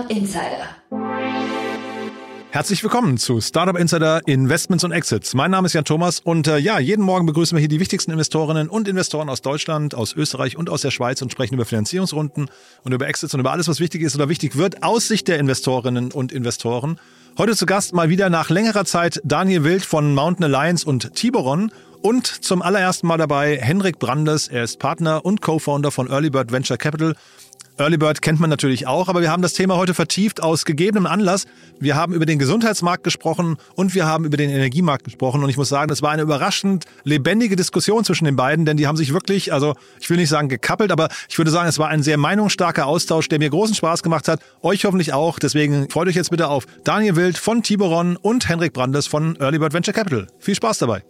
Startup Insider. Herzlich willkommen zu Startup Insider Investments und Exits. Mein Name ist Jan Thomas und äh, ja, jeden Morgen begrüßen wir hier die wichtigsten Investorinnen und Investoren aus Deutschland, aus Österreich und aus der Schweiz und sprechen über Finanzierungsrunden und über Exits und über alles, was wichtig ist oder wichtig wird aus Sicht der Investorinnen und Investoren. Heute zu Gast mal wieder nach längerer Zeit Daniel Wild von Mountain Alliance und Tiboron und zum allerersten Mal dabei Henrik Brandes. Er ist Partner und Co-Founder von Early Bird Venture Capital Early Bird kennt man natürlich auch, aber wir haben das Thema heute vertieft aus gegebenem Anlass. Wir haben über den Gesundheitsmarkt gesprochen und wir haben über den Energiemarkt gesprochen. Und ich muss sagen, das war eine überraschend lebendige Diskussion zwischen den beiden, denn die haben sich wirklich, also ich will nicht sagen gekappelt, aber ich würde sagen, es war ein sehr meinungsstarker Austausch, der mir großen Spaß gemacht hat. Euch hoffentlich auch. Deswegen freut euch jetzt bitte auf Daniel Wild von Tiboron und Henrik Brandes von Early Bird Venture Capital. Viel Spaß dabei.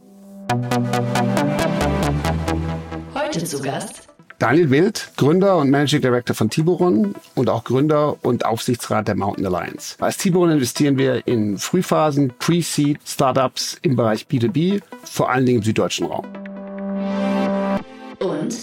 Heute zu Gast Daniel Wild, Gründer und Managing Director von Tiburon und auch Gründer und Aufsichtsrat der Mountain Alliance. Als Tiburon investieren wir in Frühphasen, Pre-Seed, Startups im Bereich B2B, vor allen Dingen im süddeutschen Raum. Und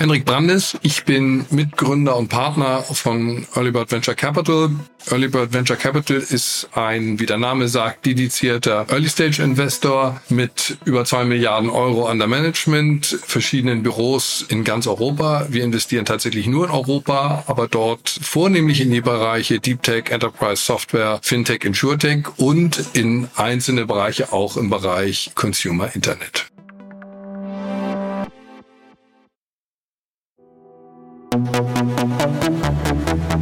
Henrik Brandes, ich bin Mitgründer und Partner von Early Bird Venture Capital. Early Bird Venture Capital ist ein, wie der Name sagt, dedizierter Early Stage Investor mit über zwei Milliarden Euro under Management, verschiedenen Büros in ganz Europa. Wir investieren tatsächlich nur in Europa, aber dort vornehmlich in die Bereiche Deep Tech, Enterprise Software, Fintech, InsurTech und in einzelne Bereiche auch im Bereich Consumer Internet.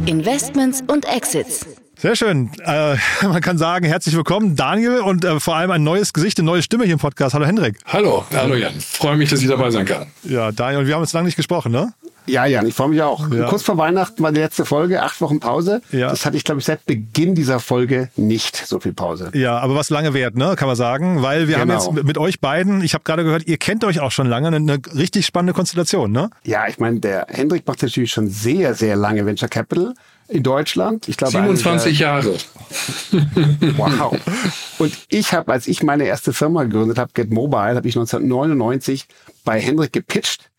Investments und Exits. Sehr schön. Äh, man kann sagen, herzlich willkommen, Daniel, und äh, vor allem ein neues Gesicht, eine neue Stimme hier im Podcast. Hallo Hendrik. Hallo, hallo Jan. Freue mich, dass ich dabei sein kann. Ja, Daniel, und wir haben uns lange nicht gesprochen, ne? Ja, Jan, ich freue mich auch. Ja. Kurz vor Weihnachten war die letzte Folge, acht Wochen Pause. Ja. Das hatte ich, glaube ich, seit Beginn dieser Folge nicht so viel Pause. Ja, aber was lange wert, ne, kann man sagen, weil wir haben Genau. jetzt mit- euch beiden, ich habe gerade gehört, ihr kennt euch auch schon lange, eine, eine richtig spannende Konstellation, ne? Ja, ich meine, der Hendrik macht natürlich schon sehr, sehr lange Venture Capital in Deutschland. Ich glaube, 27 Jahre. Wow. Und ich habe, als ich meine erste Firma gegründet habe, Get Mobile, habe ich 1999 bei Hendrik gepitcht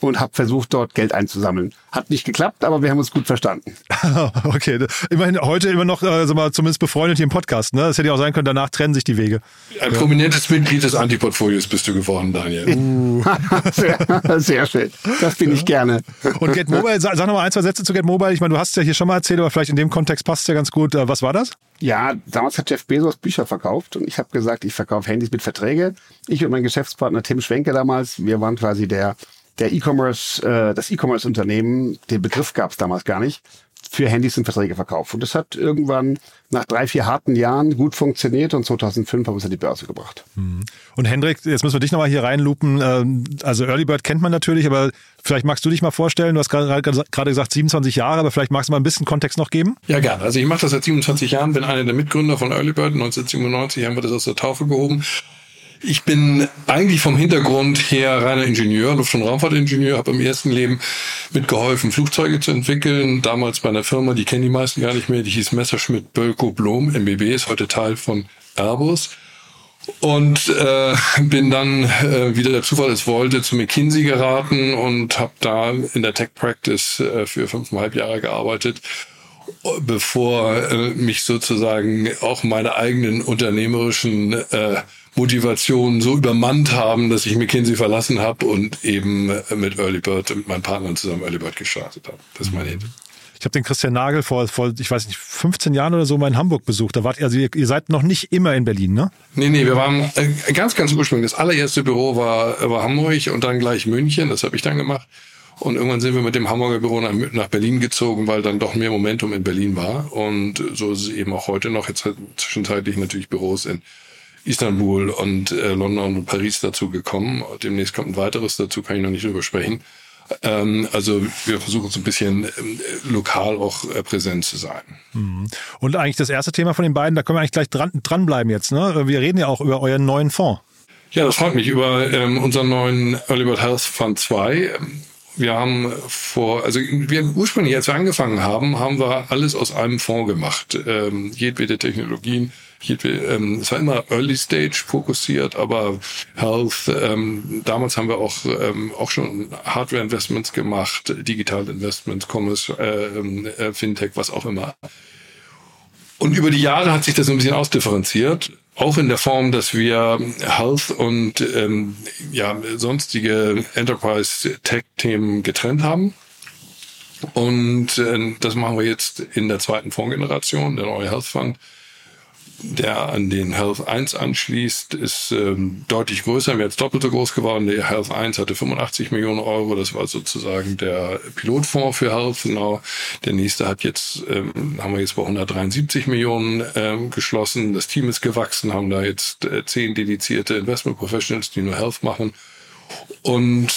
und habe versucht, dort Geld einzusammeln. Hat nicht geklappt, aber wir haben uns gut verstanden. okay, immerhin heute immer noch, äh, mal, zumindest befreundet hier im Podcast, ne? Das hätte ja auch sein können, danach trennen sich die Wege. Ein prominentes Mitglied des Antiportfolios bist du geworden, Daniel. sehr, sehr schön. Das bin ich gerne. Und Get Mobile, sag, sag noch mal ein, zwei Sätze zu Get Mobile. Ich meine, du hast es ja hier schon mal erzählt, aber vielleicht in dem Kontext passt es ja ganz gut. Äh, Was war das? Ja, damals hat Jeff Bezos Bücher verkauft und ich habe gesagt, ich verkaufe Handys mit Verträge. Ich und mein Geschäftspartner Tim Schwenke damals, wir waren quasi der der E-Commerce, äh, das E-Commerce-Unternehmen, den Begriff gab es damals gar nicht, für Handys und Verträge verkauft. Und das hat irgendwann nach drei, vier harten Jahren gut funktioniert und 2005 haben wir es an die Börse gebracht. Und Hendrik, jetzt müssen wir dich nochmal hier reinlupen. Ähm, Also Early Bird kennt man natürlich, aber vielleicht magst du dich mal vorstellen, du hast gerade gerade gesagt 27 Jahre, aber vielleicht magst du mal ein bisschen Kontext noch geben. Ja, gerne. Also ich mache das seit 27 Jahren, bin einer der Mitgründer von Early Bird. 1997 haben wir das aus der Taufe gehoben. Ich bin eigentlich vom Hintergrund her reiner Ingenieur, Luft- und Raumfahrtingenieur, habe im ersten Leben mitgeholfen, Flugzeuge zu entwickeln. Damals bei einer Firma, die kennen die meisten gar nicht mehr, die hieß Messerschmitt Bölko Blom, MBB, ist heute Teil von Airbus. Und äh, bin dann, äh, wie der Zufall es wollte, zu McKinsey geraten und habe da in der Tech Practice äh, für fünfeinhalb Jahre gearbeitet, bevor äh, mich sozusagen auch meine eigenen unternehmerischen äh, Motivationen so übermannt haben, dass ich McKinsey verlassen habe und eben äh, mit Early Bird, mit meinen Partnern zusammen Early Bird gestartet habe. Das ist meine Idee. Ich habe den Christian Nagel vor, vor, ich weiß nicht, 15 Jahren oder so mal in Hamburg besucht. Da wart ihr, also ihr, ihr seid noch nicht immer in Berlin, ne? Nee, nee, wir waren äh, ganz, ganz ursprünglich. Das allererste Büro war, war Hamburg und dann gleich München. Das habe ich dann gemacht. Und irgendwann sind wir mit dem Hamburger Büro nach, nach Berlin gezogen, weil dann doch mehr Momentum in Berlin war. Und so ist es eben auch heute noch. Jetzt hat zwischenzeitlich natürlich Büros in Istanbul und äh, London und Paris dazu gekommen. Demnächst kommt ein weiteres dazu, kann ich noch nicht drüber sprechen. Ähm, also wir versuchen so ein bisschen ähm, lokal auch äh, präsent zu sein. Und eigentlich das erste Thema von den beiden, da können wir eigentlich gleich dran, dranbleiben jetzt, ne? Wir reden ja auch über euren neuen Fonds. Ja, das freut mich über ähm, unseren neuen Early Bird Health Fund 2. Wir haben vor, also wir ursprünglich, als wir angefangen haben, haben wir alles aus einem Fonds gemacht. Ähm, jedwede Technologien, ähm, es war immer Early Stage fokussiert, aber Health, ähm, damals haben wir auch, ähm, auch schon Hardware Investments gemacht, Digital Investments, Commerce, äh, ähm, äh, Fintech, was auch immer. Und über die Jahre hat sich das ein bisschen ausdifferenziert. Auch in der Form, dass wir Health und ähm, ja, sonstige Enterprise-Tech-Themen getrennt haben. Und äh, das machen wir jetzt in der zweiten Fondsgeneration, der neue Health Fund der an den Health 1 anschließt, ist ähm, deutlich größer, mehr als doppelt so groß geworden. Der Health 1 hatte 85 Millionen Euro, das war sozusagen der Pilotfonds für Health. Genau. Der nächste hat jetzt, ähm, haben wir jetzt bei 173 Millionen ähm, geschlossen. Das Team ist gewachsen, haben da jetzt äh, zehn dedizierte Investment Professionals, die nur Health machen. Und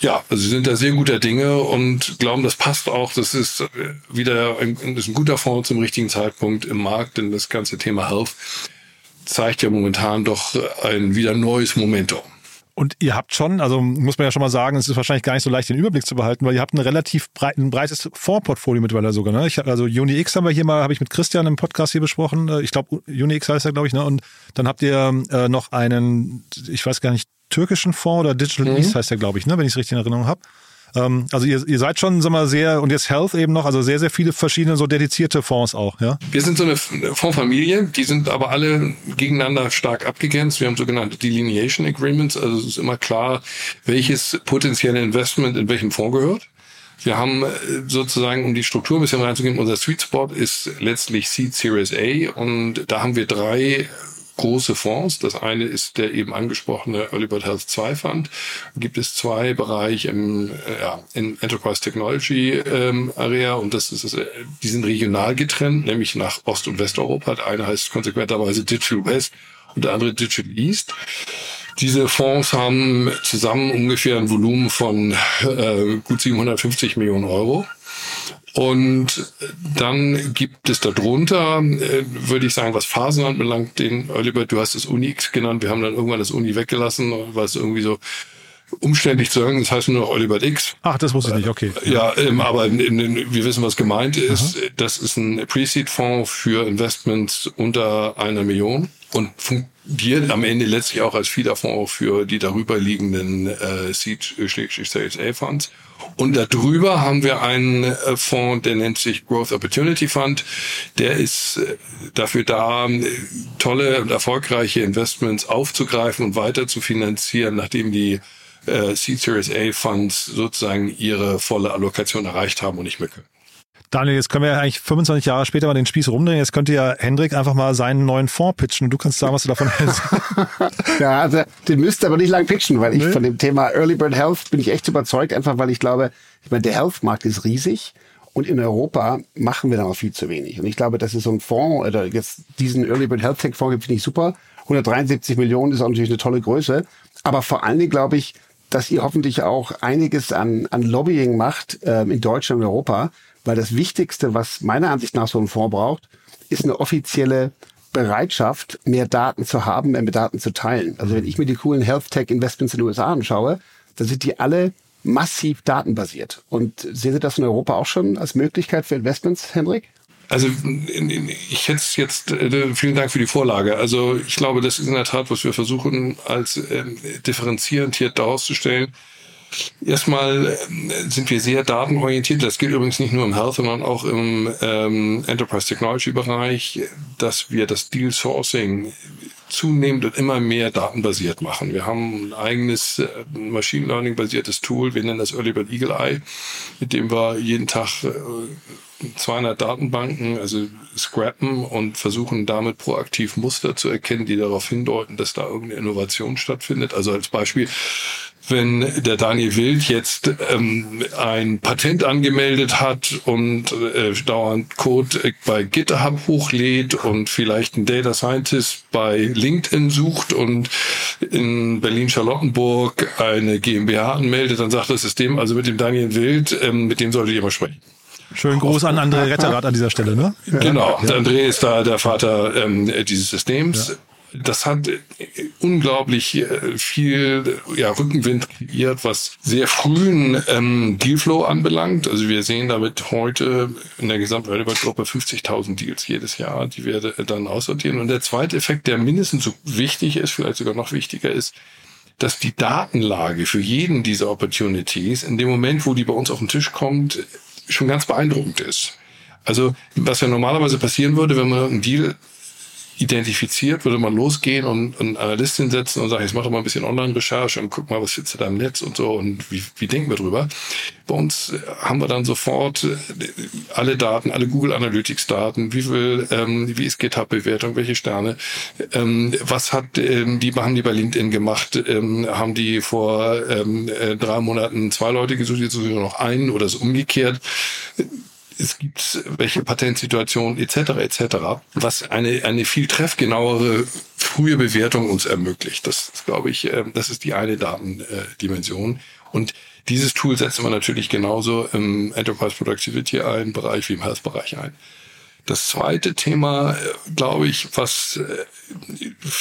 ja, also sie sind da sehr guter Dinge und glauben, das passt auch. Das ist wieder ein, ist ein guter Fonds zum richtigen Zeitpunkt im Markt, denn das ganze Thema Health zeigt ja momentan doch ein wieder neues Momentum. Und ihr habt schon, also muss man ja schon mal sagen, es ist wahrscheinlich gar nicht so leicht, den Überblick zu behalten, weil ihr habt ein relativ breit, ein breites Fondsportfolio mittlerweile sogar. Ne? Ich, also UniX haben wir hier mal, habe ich mit Christian im Podcast hier besprochen. Ich glaube, UniX heißt er, glaube ich. Ne? Und dann habt ihr äh, noch einen, ich weiß gar nicht, türkischen Fonds oder Digital mhm. East heißt der, glaube ich, ne, wenn ich es richtig in Erinnerung habe. Ähm, also ihr, ihr seid schon, sag mal, sehr, und jetzt Health eben noch, also sehr, sehr viele verschiedene so dedizierte Fonds auch, ja? Wir sind so eine Fondsfamilie, die sind aber alle gegeneinander stark abgegrenzt. Wir haben sogenannte Delineation Agreements, also es ist immer klar, welches potenzielle Investment in welchem Fonds gehört. Wir haben äh, sozusagen, um die Struktur ein bisschen reinzugehen, unser Sweet Spot ist letztlich Seed Series A und da haben wir drei große Fonds. Das eine ist der eben angesprochene Early Bird Health 2 Fund. Gibt es zwei Bereiche im äh, ja, in Enterprise Technology ähm, Area und das ist äh, die sind regional getrennt, nämlich nach Ost- und Westeuropa. Der eine heißt konsequenterweise Digital West und der andere Digital East. Diese Fonds haben zusammen ungefähr ein Volumen von äh, gut 750 Millionen Euro. Und dann gibt es darunter, äh, würde ich sagen, was Phasen anbelangt, den Oliver, du hast es Unix genannt, wir haben dann irgendwann das Uni weggelassen, weil es irgendwie so umständlich zu sagen, das heißt nur noch Oliver X. Ach, das wusste ich nicht, okay. Ja, ähm, aber in, in, wir wissen, was gemeint ist. Aha. Das ist ein Pre-Seed-Fonds für Investments unter einer Million und fungiert am Ende letztlich auch als Feederfonds für die darüber liegenden äh, Seed-Sales A-Funds. Und darüber haben wir einen äh, Fonds, der nennt sich Growth Opportunity Fund. Der ist äh, dafür da, tolle und erfolgreiche Investments aufzugreifen und weiter zu finanzieren, nachdem die äh, Seed Series A Funds sozusagen ihre volle Allokation erreicht haben und nicht mehr können. Daniel, jetzt können wir ja eigentlich 25 Jahre später mal den Spieß rumdrehen. Jetzt könnte ja Hendrik einfach mal seinen neuen Fonds pitchen und du kannst sagen, was du davon hältst. ja, also den müsst aber nicht lang pitchen, weil ich nee. von dem Thema Early Bird Health bin ich echt überzeugt, einfach weil ich glaube, ich meine, der Health-Markt ist riesig. Und in Europa machen wir da noch viel zu wenig. Und ich glaube, das ist so ein Fonds, oder jetzt diesen Early Bird Health Tech Fonds finde ich super. 173 Millionen ist auch natürlich eine tolle Größe. Aber vor allen Dingen glaube ich, dass ihr hoffentlich auch einiges an, an Lobbying macht ähm, in Deutschland und Europa, weil das Wichtigste, was meiner Ansicht nach so ein Fonds braucht, ist eine offizielle Bereitschaft, mehr Daten zu haben, mehr Daten zu teilen. Also wenn ich mir die coolen Health Tech Investments in den USA anschaue, dann sind die alle massiv datenbasiert. Und sehen Sie das in Europa auch schon als Möglichkeit für Investments, Henrik? Also ich hätte jetzt, äh, vielen Dank für die Vorlage. Also ich glaube, das ist in der Tat, was wir versuchen, als ähm, differenzierend hier darzustellen. Erstmal äh, sind wir sehr datenorientiert. Das gilt übrigens nicht nur im Health, sondern auch im ähm, Enterprise Technology Bereich, dass wir das Deal Sourcing zunehmend und immer mehr datenbasiert machen. Wir haben ein eigenes äh, Machine Learning basiertes Tool. Wir nennen das Early Bird Eagle Eye, mit dem wir jeden Tag äh, 200 Datenbanken, also scrappen und versuchen damit proaktiv Muster zu erkennen, die darauf hindeuten, dass da irgendeine Innovation stattfindet. Also als Beispiel, wenn der Daniel Wild jetzt ähm, ein Patent angemeldet hat und äh, dauernd Code bei GitHub hochlädt und vielleicht ein Data Scientist bei LinkedIn sucht und in Berlin-Charlottenburg eine GmbH anmeldet, dann sagt das System, also mit dem Daniel Wild, ähm, mit dem solltet ihr mal sprechen. Schönen Gruß an André Retterrad an dieser Stelle, ne? Genau, ja. André ist da der Vater ähm, dieses Systems. Ja das hat äh, unglaublich äh, viel ja, Rückenwind kreiert, was sehr frühen ähm, Dealflow anbelangt. Also wir sehen damit heute in der gesamten Relevant-Gruppe 50.000 Deals jedes Jahr, die wir dann aussortieren. Und der zweite Effekt, der mindestens so wichtig ist, vielleicht sogar noch wichtiger ist, dass die Datenlage für jeden dieser Opportunities in dem Moment, wo die bei uns auf den Tisch kommt, schon ganz beeindruckend ist. Also was ja normalerweise passieren würde, wenn man einen Deal identifiziert, würde man losgehen und einen Analystin setzen und sagen, jetzt mach doch mal ein bisschen Online-Recherche und guck mal, was sitzt da im Netz und so und wie, wie denken wir drüber. Bei uns äh, haben wir dann sofort äh, alle Daten, alle Google Analytics Daten, wie viel, ähm, wie ist GitHub-Bewertung, welche Sterne, ähm, was hat, ähm, die haben die bei LinkedIn gemacht, ähm, haben die vor ähm, äh, drei Monaten zwei Leute gesucht, jetzt suchen noch einen oder ist umgekehrt es gibt welche Patentsituationen etc. etc., was eine, eine viel treffgenauere frühe Bewertung uns ermöglicht. Das ist, glaube ich, ähm, das ist die eine Datendimension. Und dieses Tool setzen wir natürlich genauso im Enterprise Productivity ein, Bereich wie im Health-Bereich ein. Das zweite Thema, äh, glaube ich, was äh,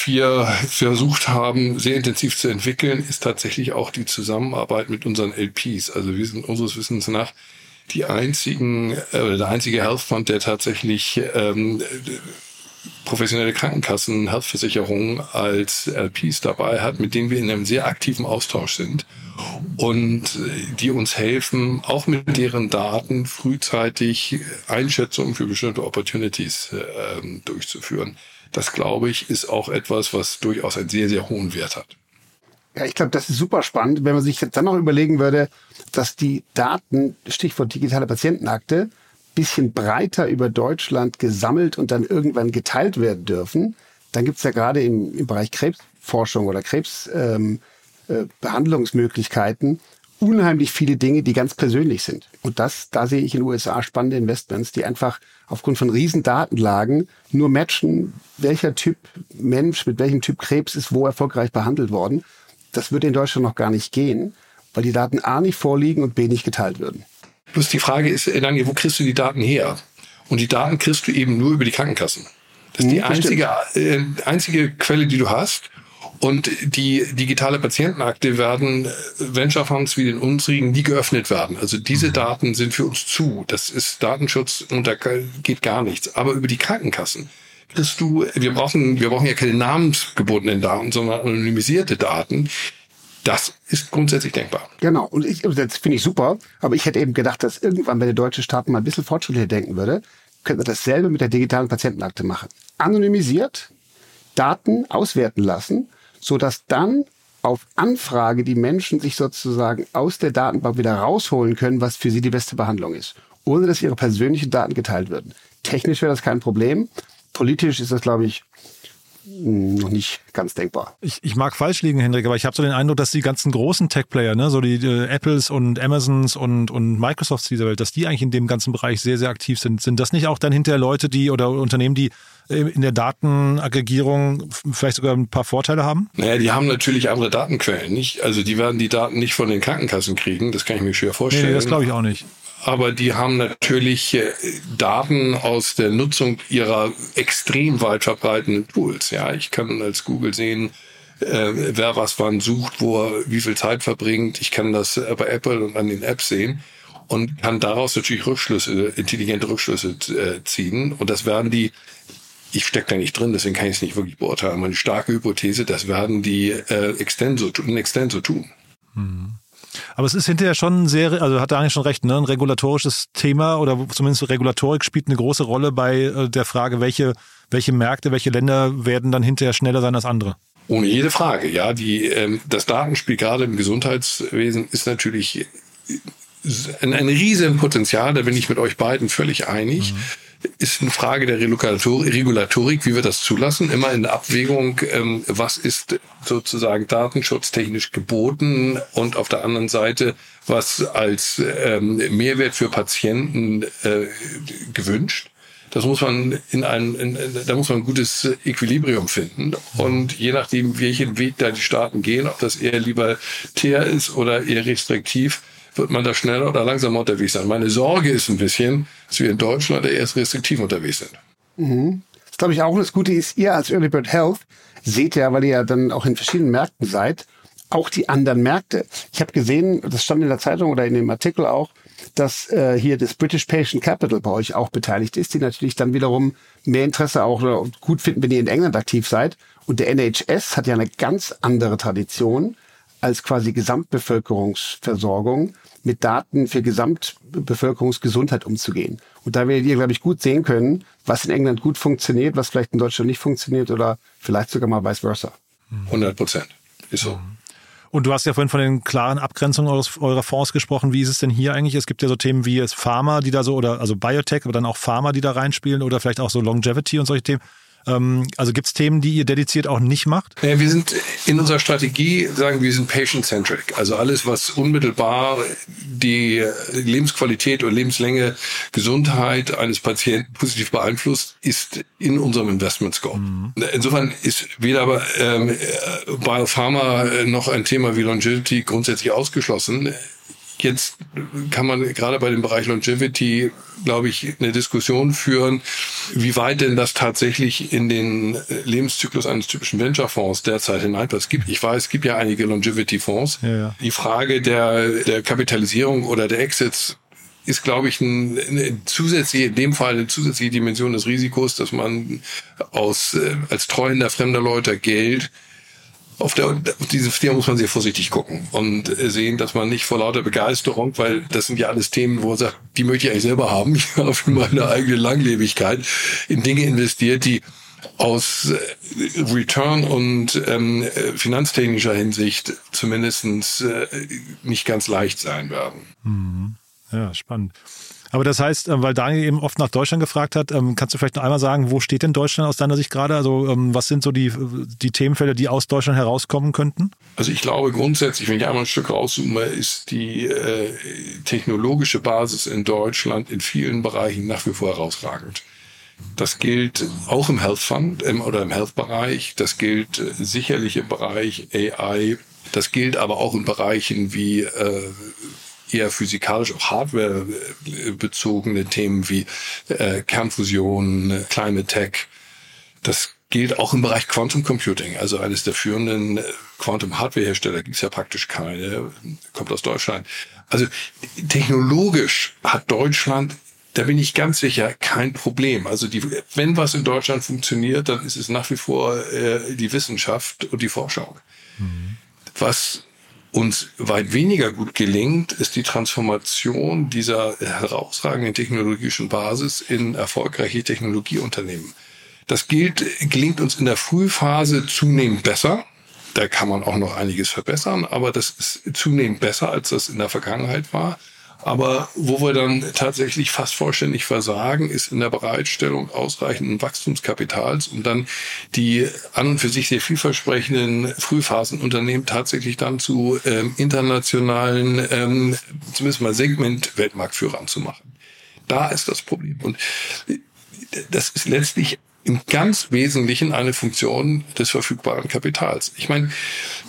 wir versucht haben, sehr intensiv zu entwickeln, ist tatsächlich auch die Zusammenarbeit mit unseren LPs. Also wir sind unseres Wissens nach die einzigen, äh, der einzige Health Fund, der tatsächlich ähm, professionelle Krankenkassen, Healthversicherungen als LPs dabei hat, mit denen wir in einem sehr aktiven Austausch sind und äh, die uns helfen, auch mit deren Daten frühzeitig Einschätzungen für bestimmte Opportunities äh, durchzuführen. Das, glaube ich, ist auch etwas, was durchaus einen sehr, sehr hohen Wert hat. Ja, ich glaube, das ist super spannend, wenn man sich jetzt dann noch überlegen würde, dass die Daten, Stichwort digitale Patientenakte, bisschen breiter über Deutschland gesammelt und dann irgendwann geteilt werden dürfen. Dann gibt's ja gerade im, im Bereich Krebsforschung oder Krebsbehandlungsmöglichkeiten ähm, äh, unheimlich viele Dinge, die ganz persönlich sind. Und das, da sehe ich in den USA spannende Investments, die einfach aufgrund von riesen Datenlagen nur matchen, welcher Typ Mensch mit welchem Typ Krebs ist wo erfolgreich behandelt worden das würde in Deutschland noch gar nicht gehen, weil die Daten A nicht vorliegen und B nicht geteilt würden. Plus die Frage ist, Daniel, wo kriegst du die Daten her? Und die Daten kriegst du eben nur über die Krankenkassen. Das ist die hm, einzige, äh, einzige Quelle, die du hast. Und die digitale Patientenakte werden äh, Venture Funds wie den unsrigen nie geöffnet werden. Also diese mhm. Daten sind für uns zu. Das ist Datenschutz und da geht gar nichts. Aber über die Krankenkassen kriegst du, wir brauchen, wir brauchen ja keine namensgebundenen Daten, sondern anonymisierte Daten. Das ist grundsätzlich denkbar. Genau. Und ich, das finde ich super. Aber ich hätte eben gedacht, dass irgendwann, wenn der deutsche Staat mal ein bisschen fortschrittlicher denken würde, könnte man dasselbe mit der digitalen Patientenakte machen. Anonymisiert, Daten auswerten lassen, so dass dann auf Anfrage die Menschen sich sozusagen aus der Datenbank wieder rausholen können, was für sie die beste Behandlung ist, ohne dass ihre persönlichen Daten geteilt würden. Technisch wäre das kein Problem, politisch ist das, glaube ich, noch nicht ganz denkbar. Ich, ich mag falsch liegen, Hendrik, aber ich habe so den Eindruck, dass die ganzen großen Tech-Player, ne, so die äh, Apples und Amazons und, und Microsofts dieser Welt, dass die eigentlich in dem ganzen Bereich sehr, sehr aktiv sind. Sind das nicht auch dann hinterher Leute, die oder Unternehmen, die äh, in der Datenaggregierung vielleicht sogar ein paar Vorteile haben? Naja, die haben natürlich andere Datenquellen, nicht? Also die werden die Daten nicht von den Krankenkassen kriegen, das kann ich mir schwer vorstellen. Nee, nee das glaube ich auch nicht aber die haben natürlich äh, Daten aus der Nutzung ihrer extrem weit verbreiteten Tools. Ja, ich kann als Google sehen, äh, wer was wann sucht, wo er wie viel Zeit verbringt. Ich kann das bei Apple und an den Apps sehen und kann daraus natürlich Rückschlüsse, intelligente Rückschlüsse äh, ziehen. Und das werden die, ich stecke da nicht drin, deswegen kann ich es nicht wirklich beurteilen. Meine starke Hypothese, das werden die äh, Extenso, in Extenso tun. Mhm. Aber es ist hinterher schon sehr, also hat eigentlich schon recht, ne? ein regulatorisches Thema oder zumindest Regulatorik spielt eine große Rolle bei äh, der Frage, welche, welche Märkte, welche Länder werden dann hinterher schneller sein als andere. Ohne jede Frage, ja. Die, ähm, das Datenspiel gerade im Gesundheitswesen ist natürlich ein, ein riesen Potenzial, da bin ich mit euch beiden völlig einig. Mhm ist eine Frage der Regulatorik, wie wir das zulassen, immer in der Abwägung, ähm, was ist sozusagen datenschutztechnisch geboten und auf der anderen Seite, was als ähm, Mehrwert für Patienten äh, gewünscht. Das muss man in einem, in, da muss man ein gutes Equilibrium finden. Und je nachdem, welchen Weg da die Staaten gehen, ob das eher lieber teer ist oder eher restriktiv, wird man da schneller oder langsamer unterwegs sein. Meine Sorge ist ein bisschen, dass wir in Deutschland erst restriktiv unterwegs sind. Mhm. Das glaube ich auch. Das Gute ist, ihr als Early Bird Health seht ja, weil ihr ja dann auch in verschiedenen Märkten seid, auch die anderen Märkte. Ich habe gesehen, das stand in der Zeitung oder in dem Artikel auch, dass äh, hier das British Patient Capital bei euch auch beteiligt ist, die natürlich dann wiederum mehr Interesse auch gut finden, wenn ihr in England aktiv seid. Und der NHS hat ja eine ganz andere Tradition als quasi Gesamtbevölkerungsversorgung mit Daten für Gesamtbevölkerungsgesundheit umzugehen. Und da werdet ihr, glaube ich, gut sehen können, was in England gut funktioniert, was vielleicht in Deutschland nicht funktioniert oder vielleicht sogar mal vice versa. 100 Prozent. Ist so. Und du hast ja vorhin von den klaren Abgrenzungen eures, eurer Fonds gesprochen. Wie ist es denn hier eigentlich? Es gibt ja so Themen wie es Pharma, die da so, oder also Biotech, aber dann auch Pharma, die da reinspielen oder vielleicht auch so Longevity und solche Themen. Ähm, also gibt es Themen, die ihr dediziert auch nicht macht? Wir sind in unserer Strategie, sagen wir, sind patient-centric. Also alles, was unmittelbar die Lebensqualität oder Lebenslänge, Gesundheit eines Patienten positiv beeinflusst, ist in unserem Investment Scope. Mhm. Insofern ist weder ähm, Biopharma noch ein Thema wie Longevity grundsätzlich ausgeschlossen. Jetzt kann man gerade bei dem Bereich Longevity, glaube ich, eine Diskussion führen, wie weit denn das tatsächlich in den Lebenszyklus eines typischen Venture-Fonds derzeit hineinpasst. Ich weiß, es gibt ja einige Longevity-Fonds. Ja, ja. Die Frage der, der Kapitalisierung oder der Exits ist, glaube ich, ein, eine zusätzliche, in dem Fall eine zusätzliche Dimension des Risikos, dass man aus, äh, als treuender fremder Leute Geld auf, der, auf diese Thema muss man sehr vorsichtig gucken und sehen, dass man nicht vor lauter Begeisterung, weil das sind ja alles Themen, wo man sagt, die möchte ich eigentlich selber haben, ich habe meine eigene Langlebigkeit in Dinge investiert, die aus äh, Return und ähm, finanztechnischer Hinsicht zumindestens äh, nicht ganz leicht sein werden. Mhm. Ja, spannend. Aber das heißt, ähm, weil Daniel eben oft nach Deutschland gefragt hat, ähm, kannst du vielleicht noch einmal sagen, wo steht denn Deutschland aus deiner Sicht gerade? Also ähm, was sind so die, die Themenfelder, die aus Deutschland herauskommen könnten? Also ich glaube grundsätzlich, wenn ich einmal ein Stück rauszoome, ist die äh, technologische Basis in Deutschland in vielen Bereichen nach wie vor herausragend. Das gilt auch im Health Fund ähm, oder im Health-Bereich. Das gilt äh, sicherlich im Bereich AI. Das gilt aber auch in Bereichen wie äh, eher physikalisch, auch Hardware bezogene Themen wie äh, Kernfusion, Climate Tech. Das gilt auch im Bereich Quantum Computing, also eines der führenden äh, Quantum Hardware Hersteller gibt es ja praktisch keine, kommt aus Deutschland. Also technologisch hat Deutschland da bin ich ganz sicher kein Problem. Also die, wenn was in Deutschland funktioniert, dann ist es nach wie vor äh, die Wissenschaft und die Forschung. Mhm. Was uns weit weniger gut gelingt, ist die Transformation dieser herausragenden technologischen Basis in erfolgreiche Technologieunternehmen. Das gilt, gelingt uns in der Frühphase zunehmend besser. Da kann man auch noch einiges verbessern, aber das ist zunehmend besser, als das in der Vergangenheit war. Aber wo wir dann tatsächlich fast vollständig versagen, ist in der Bereitstellung ausreichenden Wachstumskapitals, um dann die an und für sich sehr vielversprechenden Frühphasenunternehmen tatsächlich dann zu ähm, internationalen, ähm, zumindest mal Segment-Weltmarktführern zu machen. Da ist das Problem. Und das ist letztlich im ganz Wesentlichen eine Funktion des verfügbaren Kapitals. Ich meine,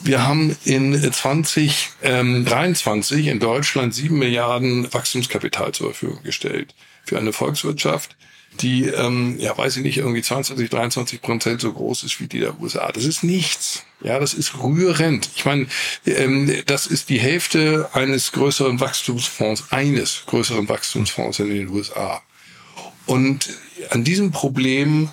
wir haben in 2023 in Deutschland sieben Milliarden Wachstumskapital zur Verfügung gestellt für eine Volkswirtschaft, die, ähm, ja, weiß ich nicht, irgendwie 22, 23 Prozent so groß ist wie die der USA. Das ist nichts. Ja, das ist rührend. Ich meine, ähm, das ist die Hälfte eines größeren Wachstumsfonds, eines größeren Wachstumsfonds in den USA. Und an diesem Problem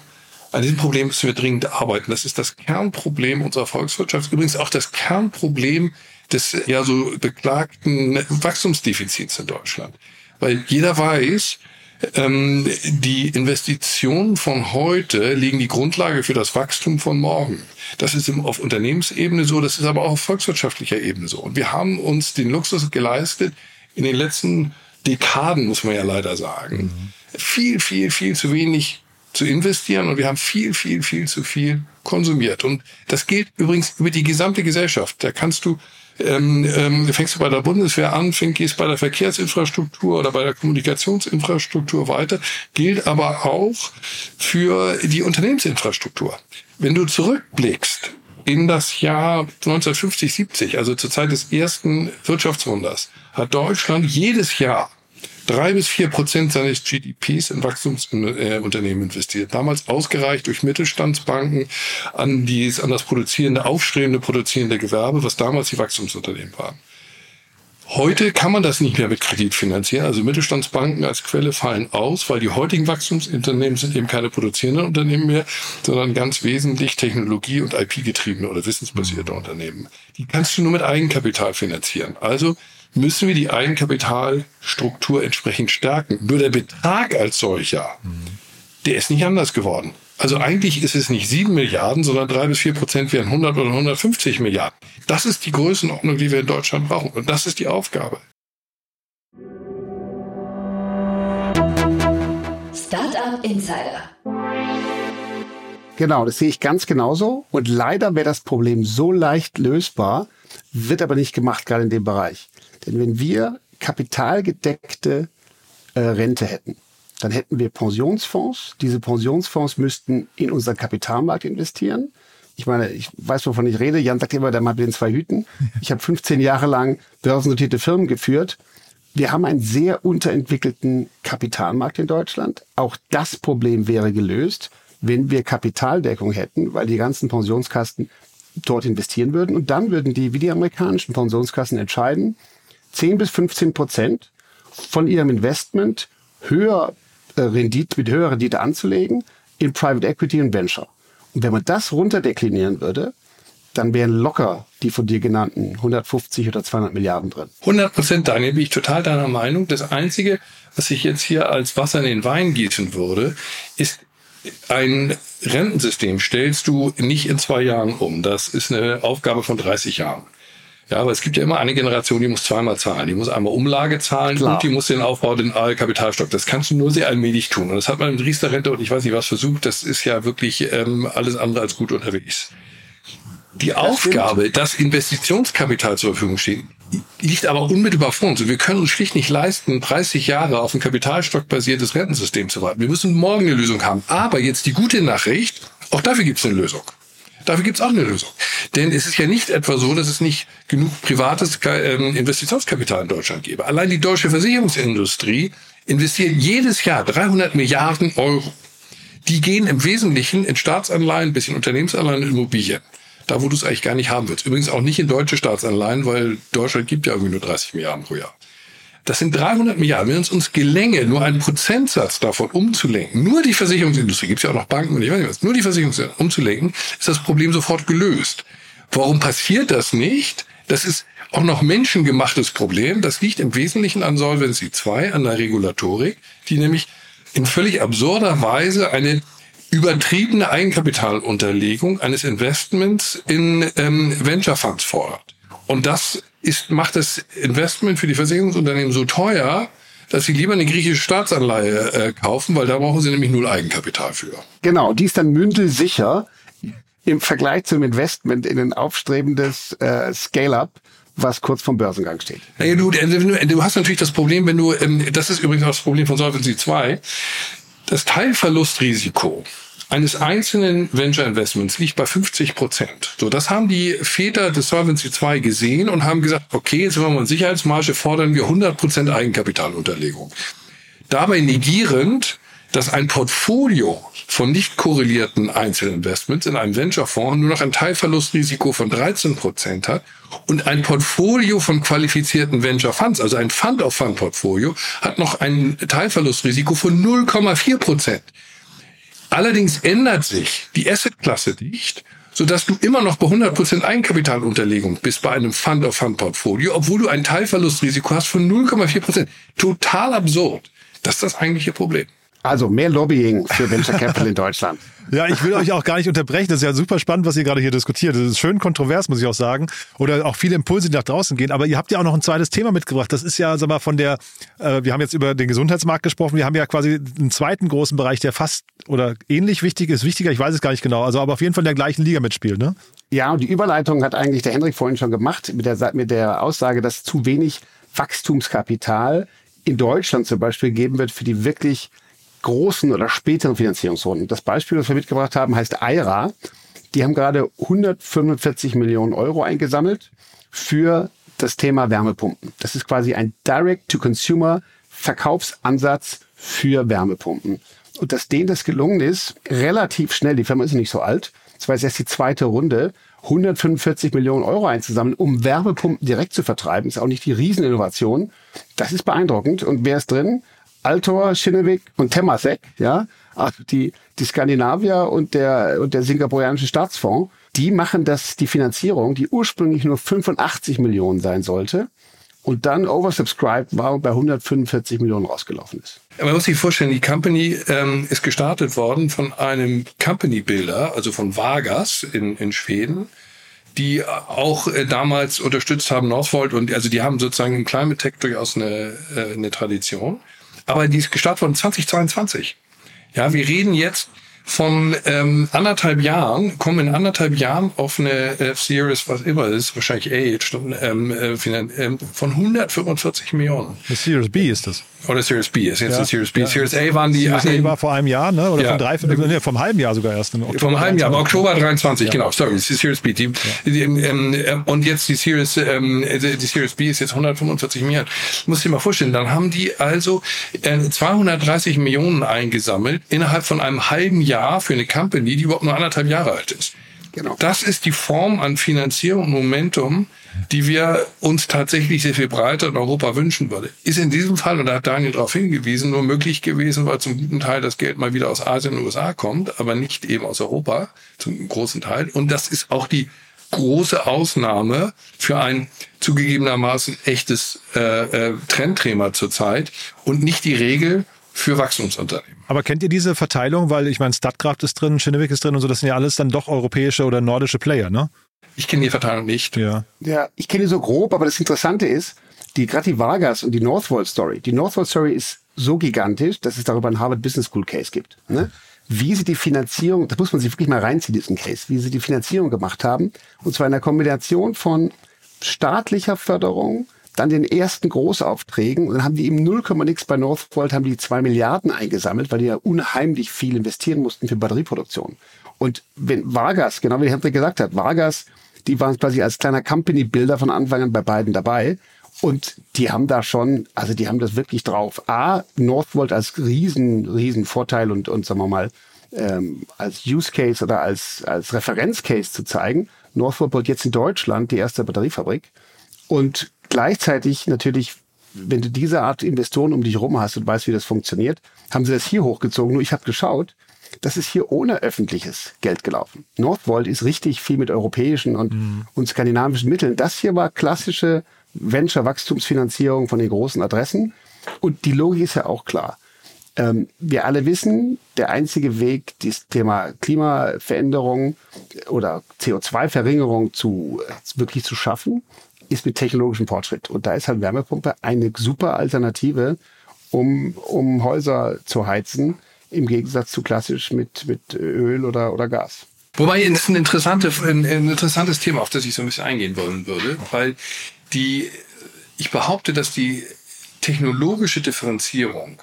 an diesem Problem müssen wir dringend arbeiten. Das ist das Kernproblem unserer Volkswirtschaft. Übrigens auch das Kernproblem des ja so beklagten Wachstumsdefizits in Deutschland. Weil jeder weiß, ähm, die Investitionen von heute legen die Grundlage für das Wachstum von morgen. Das ist auf Unternehmensebene so, das ist aber auch auf volkswirtschaftlicher Ebene so. Und wir haben uns den Luxus geleistet, in den letzten Dekaden, muss man ja leider sagen, mhm. viel, viel, viel zu wenig zu investieren und wir haben viel, viel, viel zu viel konsumiert. Und das gilt übrigens über die gesamte Gesellschaft. Da kannst du ähm, ähm, fängst du bei der Bundeswehr an, fängst, gehst bei der Verkehrsinfrastruktur oder bei der Kommunikationsinfrastruktur weiter, gilt aber auch für die Unternehmensinfrastruktur. Wenn du zurückblickst in das Jahr 1950, 70, also zur Zeit des ersten Wirtschaftswunders, hat Deutschland jedes Jahr drei bis vier Prozent seines GDPs in Wachstumsunternehmen investiert. Damals ausgereicht durch Mittelstandsbanken an, die, an das produzierende, aufstrebende produzierende Gewerbe, was damals die Wachstumsunternehmen waren. Heute kann man das nicht mehr mit Kredit finanzieren. Also Mittelstandsbanken als Quelle fallen aus, weil die heutigen Wachstumsunternehmen sind eben keine produzierenden Unternehmen mehr, sondern ganz wesentlich Technologie- und IP-getriebene oder wissensbasierte. Unternehmen. Die kannst du nur mit Eigenkapital finanzieren. Also müssen wir die Eigenkapitalstruktur entsprechend stärken. Nur der Betrag als solcher, mhm. der ist nicht anders geworden. Also eigentlich ist es nicht sieben Milliarden, sondern drei bis vier Prozent wären 100 oder 150 Milliarden. Das ist die Größenordnung, die wir in Deutschland brauchen. Und das ist die Aufgabe. Startup Insider. Genau, das sehe ich ganz genauso. Und leider wäre das Problem so leicht lösbar, wird aber nicht gemacht, gerade in dem Bereich. Denn wenn wir kapitalgedeckte äh, Rente hätten, dann hätten wir Pensionsfonds. Diese Pensionsfonds müssten in unseren Kapitalmarkt investieren. Ich meine, ich weiß, wovon ich rede. Jan sagt immer, der Mann mit den zwei Hüten. Ich habe 15 Jahre lang börsennotierte Firmen geführt. Wir haben einen sehr unterentwickelten Kapitalmarkt in Deutschland. Auch das Problem wäre gelöst, wenn wir Kapitaldeckung hätten, weil die ganzen Pensionskasten dort investieren würden. Und dann würden die, wie die amerikanischen Pensionskassen entscheiden, 10 bis 15 Prozent von ihrem Investment höher äh, Rendite, mit höherer Rendite anzulegen in Private Equity und Venture. Und wenn man das runterdeklinieren würde, dann wären locker die von dir genannten 150 oder 200 Milliarden drin. 100 Prozent, Daniel, bin ich total deiner Meinung. Das Einzige, was ich jetzt hier als Wasser in den Wein gießen würde, ist ein Rentensystem stellst du nicht in zwei Jahren um. Das ist eine Aufgabe von 30 Jahren. Ja, aber es gibt ja immer eine Generation, die muss zweimal zahlen. Die muss einmal Umlage zahlen Klar. und die muss den Aufbau, den Kapitalstock. Das kannst du nur sehr allmählich tun. Und das hat man im Riester-Rente und ich weiß nicht was versucht. Das ist ja wirklich ähm, alles andere als gut unterwegs. Die das Aufgabe, stimmt. dass Investitionskapital zur Verfügung steht, liegt aber unmittelbar vor uns. Und wir können uns schlicht nicht leisten, 30 Jahre auf ein kapitalstockbasiertes Rentensystem zu warten. Wir müssen morgen eine Lösung haben. Aber jetzt die gute Nachricht, auch dafür gibt es eine Lösung. Dafür gibt es auch eine Lösung. Denn es ist ja nicht etwa so, dass es nicht genug privates ähm, Investitionskapital in Deutschland gäbe. Allein die deutsche Versicherungsindustrie investiert jedes Jahr 300 Milliarden Euro. Die gehen im Wesentlichen in Staatsanleihen, bisschen Unternehmensanleihen und Immobilien. Da, wo du es eigentlich gar nicht haben willst. Übrigens auch nicht in deutsche Staatsanleihen, weil Deutschland gibt ja irgendwie nur 30 Milliarden pro Jahr. Das sind 300 Milliarden. Wenn es uns gelänge, nur einen Prozentsatz davon umzulenken, nur die Versicherungsindustrie, gibt es ja auch noch Banken und ich weiß nicht was, nur die Versicherungsindustrie umzulenken, ist das Problem sofort gelöst. Warum passiert das nicht? Das ist auch noch menschengemachtes Problem. Das liegt im Wesentlichen an Solvency 2, an der Regulatorik, die nämlich in völlig absurder Weise eine übertriebene Eigenkapitalunterlegung eines Investments in ähm, Venture Funds fordert. Und das ist, macht das Investment für die Versicherungsunternehmen so teuer, dass sie lieber eine griechische Staatsanleihe äh, kaufen, weil da brauchen sie nämlich null Eigenkapital für. Genau, die ist dann mündelsicher im Vergleich zum Investment in ein aufstrebendes äh, Scale-up was kurz vom Börsengang steht. Ja, du, du hast natürlich das Problem, wenn du, ähm, das ist übrigens auch das Problem von Solvency 2, das Teilverlustrisiko eines einzelnen Venture Investments liegt bei 50 Prozent. So, das haben die Väter des Solvency 2 gesehen und haben gesagt, okay, jetzt wollen wir eine Sicherheitsmarge, fordern wir 100 Prozent Eigenkapitalunterlegung. Dabei negierend, dass ein Portfolio von nicht korrelierten Einzelinvestments in einem Venture-Fonds nur noch ein Teilverlustrisiko von 13 Prozent hat und ein Portfolio von qualifizierten Venture Funds, also ein Fund-of-Fund-Portfolio, hat noch ein Teilverlustrisiko von 0,4 Prozent. Allerdings ändert sich die Assetklasse nicht, sodass du immer noch bei 100% Eigenkapitalunterlegung bist bei einem Fund-of-Fund-Portfolio, obwohl du ein Teilverlustrisiko hast von 0,4%. Total absurd. Das ist das eigentliche Problem. Also mehr Lobbying für Venture Capital in Deutschland. Ja, ich will euch auch gar nicht unterbrechen. Das ist ja super spannend, was ihr gerade hier diskutiert. Das ist schön kontrovers, muss ich auch sagen. Oder auch viele Impulse, die nach draußen gehen. Aber ihr habt ja auch noch ein zweites Thema mitgebracht. Das ist ja, sag mal, von der, äh, wir haben jetzt über den Gesundheitsmarkt gesprochen. Wir haben ja quasi einen zweiten großen Bereich, der fast oder ähnlich wichtig ist. Wichtiger, ich weiß es gar nicht genau. Also aber auf jeden Fall in der gleichen Liga mitspielt, ne? Ja, und die Überleitung hat eigentlich der Hendrik vorhin schon gemacht mit der, mit der Aussage, dass zu wenig Wachstumskapital in Deutschland zum Beispiel geben wird für die wirklich großen oder späteren Finanzierungsrunden. Das Beispiel, das wir mitgebracht haben, heißt IRA. Die haben gerade 145 Millionen Euro eingesammelt für das Thema Wärmepumpen. Das ist quasi ein Direct-to-Consumer-Verkaufsansatz für Wärmepumpen. Und dass denen das gelungen ist, relativ schnell, die Firma ist nicht so alt, das war jetzt erst die zweite Runde, 145 Millionen Euro einzusammeln, um Wärmepumpen direkt zu vertreiben. Ist auch nicht die Rieseninnovation. Das ist beeindruckend. Und wer ist drin? Altor, Schinnewig und Temasek, ja. Also die, die Skandinavier und der, und der singapurianische Staatsfonds, die machen das, die Finanzierung, die ursprünglich nur 85 Millionen sein sollte und dann oversubscribed war und bei 145 Millionen rausgelaufen ist. Man muss sich vorstellen, die Company ähm, ist gestartet worden von einem Company-Builder, also von Vargas in, in Schweden, die auch äh, damals unterstützt haben Northvolt und also die haben sozusagen im Climate Tech durchaus eine, äh, eine Tradition. Aber die ist gestartet worden 2022. Ja, wir reden jetzt von ähm, anderthalb Jahren, kommen in anderthalb Jahren auf eine F-Series, was immer ist, wahrscheinlich A, ähm, äh, ähm, von 145 Millionen. Eine Series B ist das. Oder Series B ist jetzt Ja, eine Series B. ja. Series A waren die. Series A war vor einem Jahr, ne? Oder Ja. von drei, nee, vom halben Jahr sogar erst. Im Oktober Vom halben Jahr, aber 23. Oktober 23, genau, sorry, die Series B. Die, die, ähm, ähm, und jetzt die Series, ähm, die die Series B ist jetzt 145 Millionen. Muss dir mal vorstellen, dann haben die also äh, 230 Millionen eingesammelt innerhalb von einem halben Jahr für eine Company, die überhaupt nur anderthalb Jahre alt ist. Genau. Das ist die Form an Finanzierung und Momentum, die wir uns tatsächlich sehr viel breiter in Europa wünschen würde. Ist in diesem Fall, und da hat Daniel darauf hingewiesen, nur möglich gewesen, weil zum guten Teil das Geld mal wieder aus Asien und USA kommt, aber nicht eben aus Europa, zum großen Teil. Und das ist auch die große Ausnahme für ein zugegebenermaßen echtes äh, äh, Trendthema zurzeit und nicht die Regel für Wachstumsunternehmen. Aber kennt ihr diese Verteilung? Weil ich meine, Statkraft ist drin, Schinnewig ist drin und so, das sind ja alles dann doch europäische oder nordische Player, ne? Ich kenne die Verteilung nicht. Ja. Ja, ich kenne die so grob, aber das Interessante ist, die gerade die Vargas und die Northvolt Story. Die Northvolt Story ist so gigantisch, dass es darüber einen Harvard Business School Case gibt. Ne? Wie sie die Finanzierung, da muss man sich wirklich mal reinziehen, diesen Case, wie sie die Finanzierung gemacht haben. Und zwar in einer Kombination von staatlicher Förderung, dann den ersten Großaufträgen und dann haben die eben 0, nix bei Northvolt, haben die zwei Milliarden eingesammelt, weil die ja unheimlich viel investieren mussten für Batterieproduktion. Und wenn Vargas, genau wie Hendrik gesagt hat, Vargas, die waren quasi als kleiner Company-Builder von Anfang an bei beiden dabei. Und die haben da schon, also die haben das wirklich drauf. A, Northvolt als riesen, riesen Vorteil und, und sagen wir mal, ähm, als Use Case oder als, als Referenzcase zu zeigen. Northvolt jetzt in Deutschland die erste Batteriefabrik. Und gleichzeitig natürlich, wenn du diese Art Investoren um dich rum hast und weißt, wie das funktioniert, haben sie das hier hochgezogen. Nur ich habe geschaut, das ist hier ohne öffentliches Geld gelaufen. Northvolt ist richtig viel mit europäischen und, und skandinavischen Mitteln. Das hier war klassische Venture-Wachstumsfinanzierung von den großen Adressen. Und die Logik ist ja auch klar. Ähm, wir alle wissen, der einzige Weg, das Thema Klimaveränderung oder CO2-Verringerung zu, äh, wirklich zu schaffen, ist mit technologischem Fortschritt. Und da ist halt Wärmepumpe eine super Alternative, um, um Häuser zu heizen, im Gegensatz zu klassisch mit, mit Öl oder, oder Gas. Wobei es ist ein, interessante, ein, ein interessantes Thema, auf das ich so ein bisschen eingehen wollen würde, weil die, ich behaupte, dass die technologische Differenzierung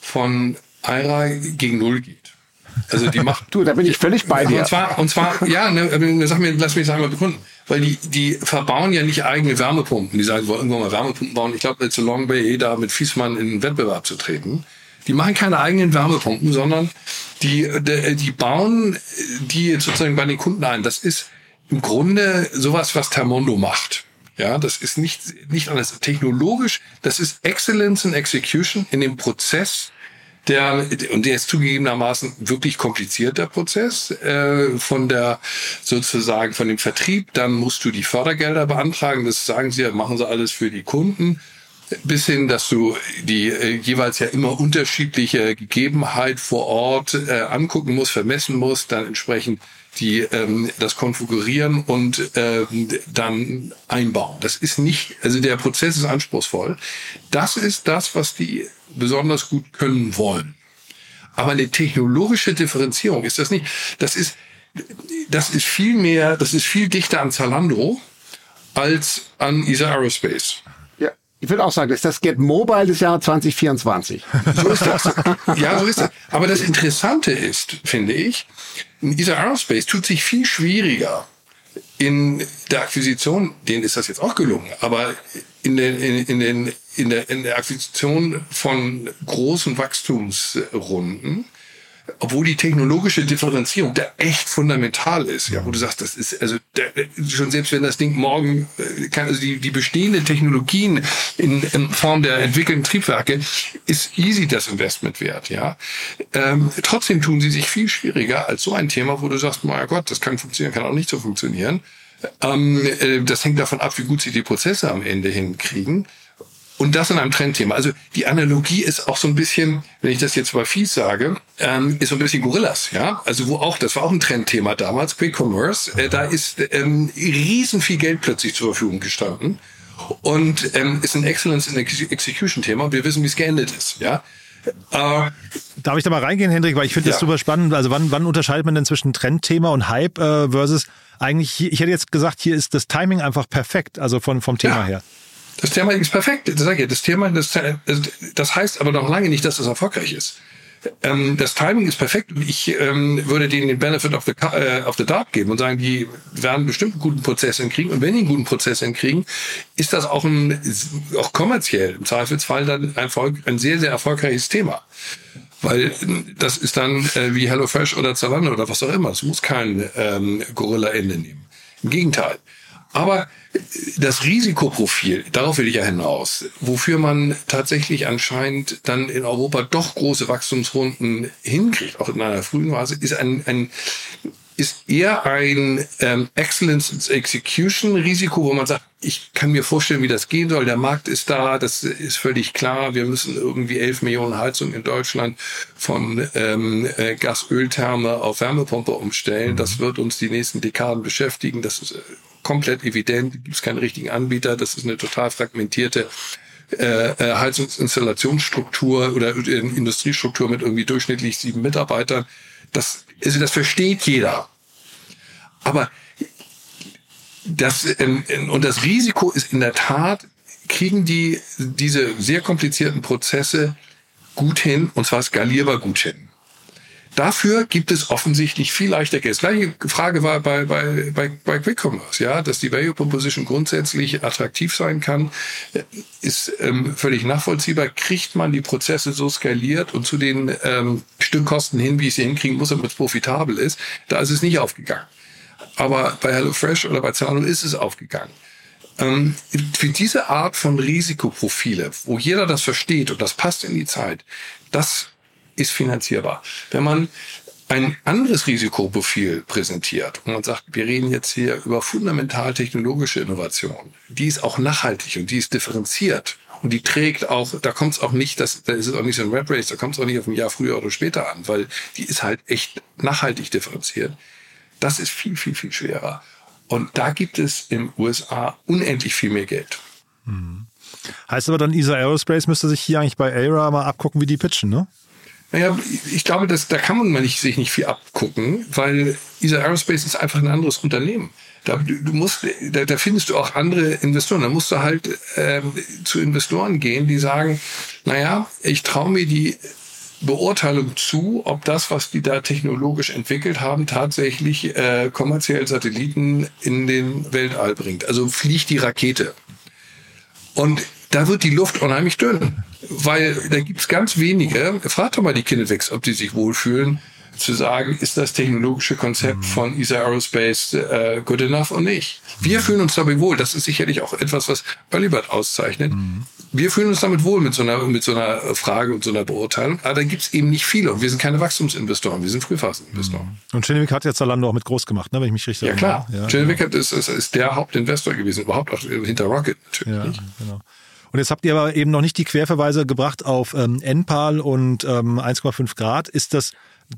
von IRA gegen Null geht. Also die macht Du, da bin ich völlig bei dir. und zwar, und zwar, ja, ne, aber sag mir, lass mich das einmal begründen. Weil die, die verbauen ja nicht eigene Wärmepumpen. Die sagen, wir wollen irgendwann mal Wärmepumpen bauen. Ich glaube, zu Long Bay eh da mit Fiesmann in den Wettbewerb zu treten. Die machen keine eigenen Wärmepumpen, sondern die, die, die bauen die sozusagen bei den Kunden ein. Das ist im Grunde sowas, was Thermondo macht. Ja, das ist nicht, nicht alles technologisch. Das ist Excellence in Execution in dem Prozess, der, und der ist zugegebenermaßen wirklich kompliziert, der Prozess, äh, von der, sozusagen von dem Vertrieb. Dann musst du die Fördergelder beantragen. Das sagen sie machen sie alles für die Kunden. Bis hin, dass du die äh, jeweils ja immer unterschiedliche Gegebenheit vor Ort äh, angucken musst, vermessen musst, dann entsprechend die ähm, das konfigurieren und ähm, dann einbauen. Das ist nicht, also der Prozess ist anspruchsvoll. Das ist das, was die besonders gut können wollen. Aber eine technologische Differenzierung ist das nicht. Das ist, das ist viel mehr, das ist viel dichter an Zalando als an ESA Aerospace. Ja, ich würde auch sagen, das ist das Get Mobile des Jahres 2024. So ist das. Ja, so ist das. Aber das Interessante ist, finde ich, ESA Aerospace tut sich viel schwieriger in der Akquisition, denen ist das jetzt auch gelungen, aber in, den, in, in, den, in, der, in der Akquisition von großen Wachstumsrunden obwohl die technologische Differenzierung da echt fundamental ist, ja, wo du sagst, das ist also der, schon selbst wenn das Ding morgen äh, kann, also die, die bestehenden Technologien in, in Form der entwickelten Triebwerke ist easy das Investment wert, ja. Ähm, trotzdem tun sie sich viel schwieriger als so ein Thema, wo du sagst, mein Gott, das kann funktionieren, kann auch nicht so funktionieren. Ähm, äh, das hängt davon ab, wie gut sie die Prozesse am Ende hinkriegen. Und das in einem Trendthema. Also die Analogie ist auch so ein bisschen, wenn ich das jetzt mal fies sage, ähm, ist so ein bisschen Gorillas, ja. Also wo auch, das war auch ein Trendthema damals, Quick Commerce. Äh, da ist ähm, riesen viel Geld plötzlich zur Verfügung gestanden und ähm, ist ein Excellence in Execution Thema. Und wir wissen, wie es geendet ist, ja. Äh, Darf ich da mal reingehen, Hendrik? Weil ich finde ja. das super spannend. Also wann, wann unterscheidet man denn zwischen Trendthema und Hype äh, versus eigentlich, ich hätte jetzt gesagt, hier ist das Timing einfach perfekt, also von, vom Thema ja. her. Das Thema ist perfekt. Das sage ich. Das Thema, das, das heißt aber noch lange nicht, dass es erfolgreich ist. Ähm, das Timing ist perfekt. Ich ähm, würde denen den Benefit of the, äh, of the Dark geben und sagen, die werden bestimmt einen guten Prozess hinkriegen. Und wenn die einen guten Prozess hinkriegen, ist das auch, ein, auch kommerziell im Zweifelsfall dann ein, ein sehr, sehr erfolgreiches Thema. Weil das ist dann äh, wie HelloFresh oder Zalando oder was auch immer. Es muss kein ähm, Gorilla-Ende nehmen. Im Gegenteil. Aber das Risikoprofil, darauf will ich ja hinaus, wofür man tatsächlich anscheinend dann in Europa doch große Wachstumsrunden hinkriegt, auch in einer frühen Phase, ist ein, ein ist eher ein ähm, Excellence Execution Risiko, wo man sagt, ich kann mir vorstellen, wie das gehen soll. Der Markt ist da, das ist völlig klar. Wir müssen irgendwie 11 Millionen Heizungen in Deutschland von ähm, äh, Gas-Öltherme auf Wärmepumpe umstellen. Das wird uns die nächsten Dekaden beschäftigen. Das ist äh, komplett evident, gibt es keinen richtigen Anbieter, das ist eine total fragmentierte äh, äh Heizungsinstallationsstruktur oder äh, Industriestruktur mit irgendwie durchschnittlich sieben Mitarbeitern. Das, also das versteht jeder. Aber das, ähm, und das Risiko ist in der Tat, kriegen die diese sehr komplizierten Prozesse gut hin, und zwar skalierbar gut hin. Dafür gibt es offensichtlich viel leichter Geld. Gleiche Frage war bei, bei, bei, bei Quick Commerce, ja, dass die Value Proposition grundsätzlich attraktiv sein kann, ist ähm, völlig nachvollziehbar. Kriegt man die Prozesse so skaliert und zu den ähm, Stückkosten hin, wie ich sie hinkriegen muss, damit es profitabel ist, da ist es nicht aufgegangen. Aber bei HelloFresh oder bei Zalando ist es aufgegangen. Ähm, für diese Art von Risikoprofile, wo jeder das versteht und das passt in die Zeit, das ist finanzierbar. Wenn man ein anderes Risikoprofil präsentiert und man sagt, wir reden jetzt hier über fundamental technologische Innovation, die ist auch nachhaltig und die ist differenziert und die trägt auch, da kommt es auch nicht, das, da ist es auch nicht so ein Rap Race, da kommt es auch nicht auf ein Jahr früher oder später an, weil die ist halt echt nachhaltig differenziert. Das ist viel, viel, viel schwerer. Und da gibt es in USA unendlich viel mehr Geld. Mhm. Heißt aber dann, ESA Aerospace müsste sich hier eigentlich bei ARA mal abgucken, wie die pitchen, ne? Naja, ich glaube, dass, da kann man nicht, sich nicht viel abgucken, weil ESA Aerospace ist einfach ein anderes Unternehmen. Da, du musst, da, da findest du auch andere Investoren. Da musst du halt ähm, zu Investoren gehen, die sagen, naja, ich traue mir die Beurteilung zu, ob das, was die da technologisch entwickelt haben, tatsächlich äh, kommerziell Satelliten in den Weltall bringt. Also fliegt die Rakete. Und da wird die Luft unheimlich dünn, weil da gibt's ganz wenige. Frag doch mal die Kinetics, ob die sich wohlfühlen, zu sagen, ist das technologische Konzept mhm. von ESA Aerospace äh, good enough und nicht. Wir fühlen uns dabei wohl. Das ist sicherlich auch etwas, was Earlybird auszeichnet. Mhm. Wir fühlen uns damit wohl mit so einer, mit so einer Frage und so einer Beurteilung. Aber da gibt's eben nicht viele. Und wir sind keine Wachstumsinvestoren. Wir sind Frühphaseninvestoren. Mhm. Und Chinevik hat ja Zalando auch mit groß gemacht, ne, wenn ich mich richtig erinnere. Ja, klar. Ja, Chinevik genau. ist, ist, ist der Hauptinvestor gewesen. Überhaupt auch hinter Rocket natürlich. Ja, genau. Und jetzt habt ihr aber eben noch nicht die Querverweise gebracht auf ähm, NPAL und ähm, 1,5 Grad. Ist das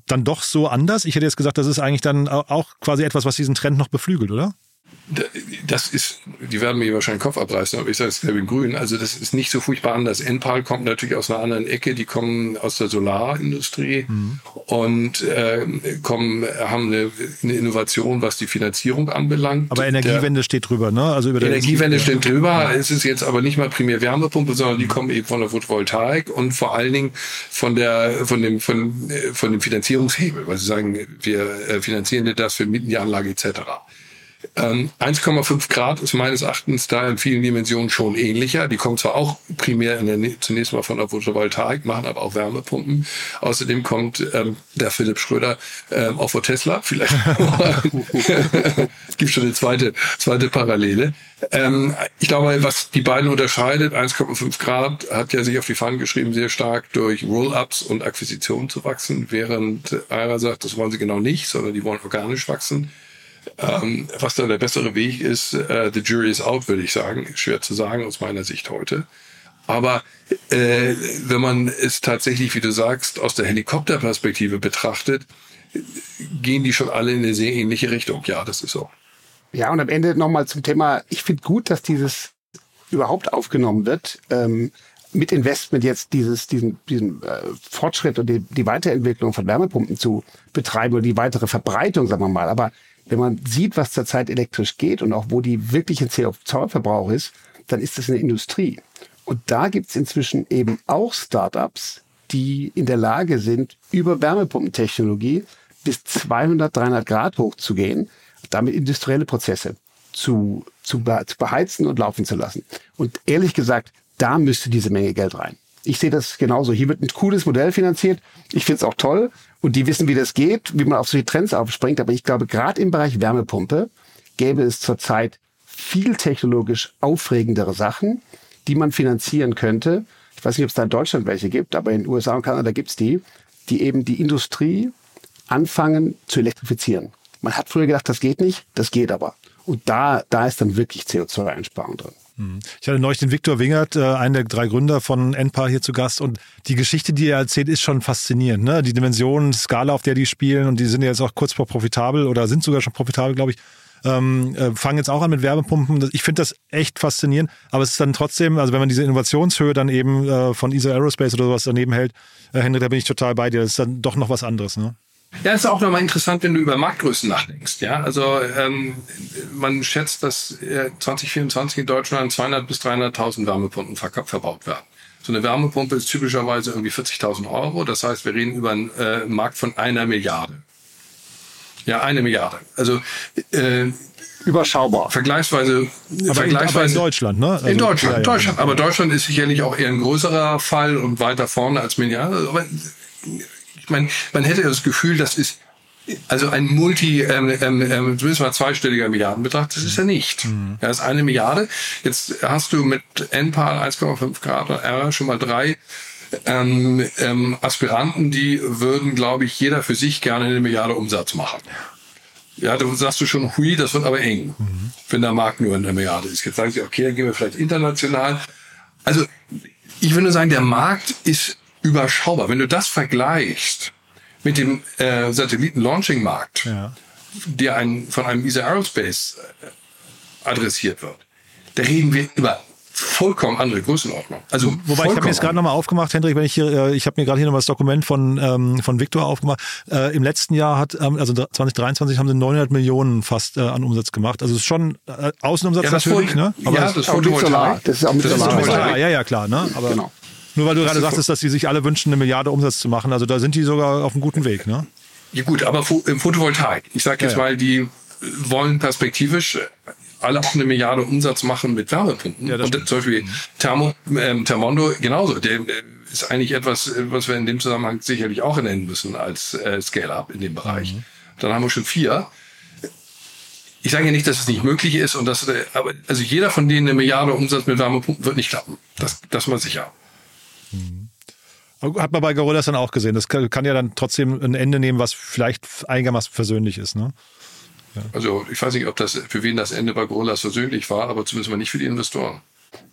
dann doch so anders? Ich hätte jetzt gesagt, das ist eigentlich dann auch quasi etwas, was diesen Trend noch beflügelt, oder? Das ist, die werden mir wahrscheinlich den Kopf abreißen, aber ich sage es glaube in grün. Also das ist nicht so furchtbar anders. Enpal kommt natürlich aus einer anderen Ecke, die kommen aus der Solarindustrie mhm. und äh, kommen, haben eine, eine, Innovation, was die Finanzierung anbelangt. Aber Energiewende der, steht drüber, ne? Also über der Energiewende steht drüber. Ja. Es ist jetzt aber nicht mal primär Wärmepumpe, sondern die kommen eben von der Photovoltaik und vor allen Dingen von der, von dem, von, von dem Finanzierungshebel, weil sie sagen, wir äh, finanzieren das, wir mieten die Anlage etc. Ähm, 1,5 Grad ist meines Erachtens da in vielen Dimensionen schon ähnlicher. Die kommen zwar auch primär in der, zunächst mal von der Photovoltaik, machen aber auch Wärmepumpen. Außerdem kommt ähm, der Philipp Schröder ähm, auch vor Tesla. Vielleicht es gibt schon eine zweite, zweite Parallele. Ähm, ich glaube, was die beiden unterscheidet, 1,5 Grad hat ja sich auf die Fahnen geschrieben, sehr stark durch Roll-ups und Akquisitionen zu wachsen, während Aira sagt, das wollen sie genau nicht, sondern die wollen organisch wachsen. Ähm, was da der bessere Weg ist, äh, the jury is out, würde ich sagen. Schwer zu sagen aus meiner Sicht heute. Aber äh, wenn man es tatsächlich, wie du sagst, aus der Helikopterperspektive betrachtet, gehen die schon alle in eine sehr ähnliche Richtung. Ja, das ist so. Ja, und am Ende nochmal zum Thema, ich finde gut, dass dieses überhaupt aufgenommen wird. Ähm, mit Investment jetzt dieses, diesen, diesen äh, Fortschritt und die, die Weiterentwicklung von Wärmepumpen zu betreiben oder die weitere Verbreitung, sagen wir mal. Aber wenn man sieht, was zurzeit elektrisch geht und auch wo die wirkliche CO2-Verbrauch ist, dann ist das eine Industrie. Und da gibt's inzwischen eben auch Startups, die in der Lage sind, über Wärmepumpentechnologie bis 200, 300 Grad hochzugehen, damit industrielle Prozesse zu, zu, zu beheizen und laufen zu lassen. Und ehrlich gesagt, da müsste diese Menge Geld rein. Ich sehe das genauso. Hier wird ein cooles Modell finanziert. Ich finde es auch toll. Und die wissen, wie das geht, wie man auf solche Trends aufspringt. Aber ich glaube, gerade im Bereich Wärmepumpe gäbe es zurzeit viel technologisch aufregendere Sachen, die man finanzieren könnte. Ich weiß nicht, ob es da in Deutschland welche gibt, aber in den USA und Kanada gibt es die, die eben die Industrie anfangen zu elektrifizieren. Man hat früher gedacht, das geht nicht, das geht aber. Und da, da ist dann wirklich CO2-Einsparung drin. Hm. Ich hatte neulich den Viktor Wingert, äh, einen der drei Gründer von Enpar hier zu Gast und die Geschichte, die er erzählt, ist schon faszinierend. Ne? Die Dimensionen, Skala, auf der die spielen und die sind jetzt auch kurz vor profitabel oder sind sogar schon profitabel, glaube ich. Ähm, äh, fangen jetzt auch an mit Wärmepumpen. Ich finde das echt faszinierend, aber es ist dann trotzdem, also wenn man diese Innovationshöhe dann eben äh, von ESA Aerospace oder sowas daneben hält, äh, Henrik, da bin ich total bei dir. Das ist dann doch noch was anderes. Ne? Ja, ist auch nochmal interessant, wenn du über Marktgrößen nachdenkst. Ja, also ähm, man schätzt, dass äh, 2024 in Deutschland 200 bis 300.000 Wärmepumpen ver verbaut werden. So eine Wärmepumpe ist typischerweise irgendwie 40.000 Euro. Das heißt, wir reden über einen äh, Markt von einer Milliarde. Ja, eine Milliarde. Also äh, überschaubar. Vergleichsweise, aber, vergleichsweise in, aber in Deutschland, ne? Also, in Deutschland, ja, ja. Deutschland. Aber Deutschland ist sicherlich auch eher ein größerer Fall und weiter vorne als Milliarde. Aber meine, man hätte das Gefühl, das ist also ein Multi, ähm, ähm, ähm zumindest mal zweistelliger Milliardenbetrag, das ist er nicht. Mhm. Ja, das ist eine Milliarde. Jetzt hast du mit NPAL 1,5 Grad R schon mal drei ähm, ähm, Aspiranten, die würden, glaube ich, jeder für sich gerne eine Milliarde Umsatz machen. Ja, da sagst du schon, hui, das wird aber eng, mhm. wenn der Markt nur eine Milliarde ist. Jetzt sagen sie, okay, dann gehen wir vielleicht international. Also ich würde sagen, der Markt ist überschaubar. Wenn du das vergleichst mit dem äh, Satelliten-Launching-Markt, ja. der ein, von einem ESA Aerospace äh, adressiert wird, da reden wir über vollkommen andere Größenordnung. Also wobei ich habe mir jetzt gerade nochmal aufgemacht, Hendrik, wenn ich hier, äh, ich habe mir gerade hier nochmal das Dokument von ähm, von Victor aufgemacht. Äh, Im letzten Jahr hat, ähm, also 2023 haben sie 900 Millionen fast äh, an Umsatz gemacht. Also es ist schon äh, Außenumsatz ja, natürlich, ne? Aber ja, das, das ist Photovoltaik. Das ist auch mit das Solar. Ja, ja, klar, ne? Aber genau. Nur weil du gerade sagtest, dass die sich alle wünschen, eine Milliarde Umsatz zu machen. Also da sind die sogar auf einem guten Weg, ne? Ja gut, aber im Photovoltaik. Ich sage jetzt ja, ja. mal, die wollen perspektivisch alle auch eine Milliarde Umsatz machen mit Wärmepumpen. Ja, und zum Beispiel Thermo, ähm, Thermondo genauso. Der äh, ist eigentlich etwas, was wir in dem Zusammenhang sicherlich auch nennen müssen als äh, Scale-up in dem Bereich. Mhm. Dann haben wir schon vier. Ich sage ja nicht, dass es nicht möglich ist und dass, äh, aber also jeder von denen eine Milliarde Umsatz mit Wärmepumpen wird nicht klappen. Das, das mal sicher. Mhm. Hat man bei Gorillas dann auch gesehen. Das kann, kann ja dann trotzdem ein Ende nehmen, was vielleicht einigermaßen versöhnlich ist, ne? Ja. Also ich weiß nicht, ob das für wen das Ende bei Gorillas versöhnlich war, aber zumindest mal nicht für die Investoren.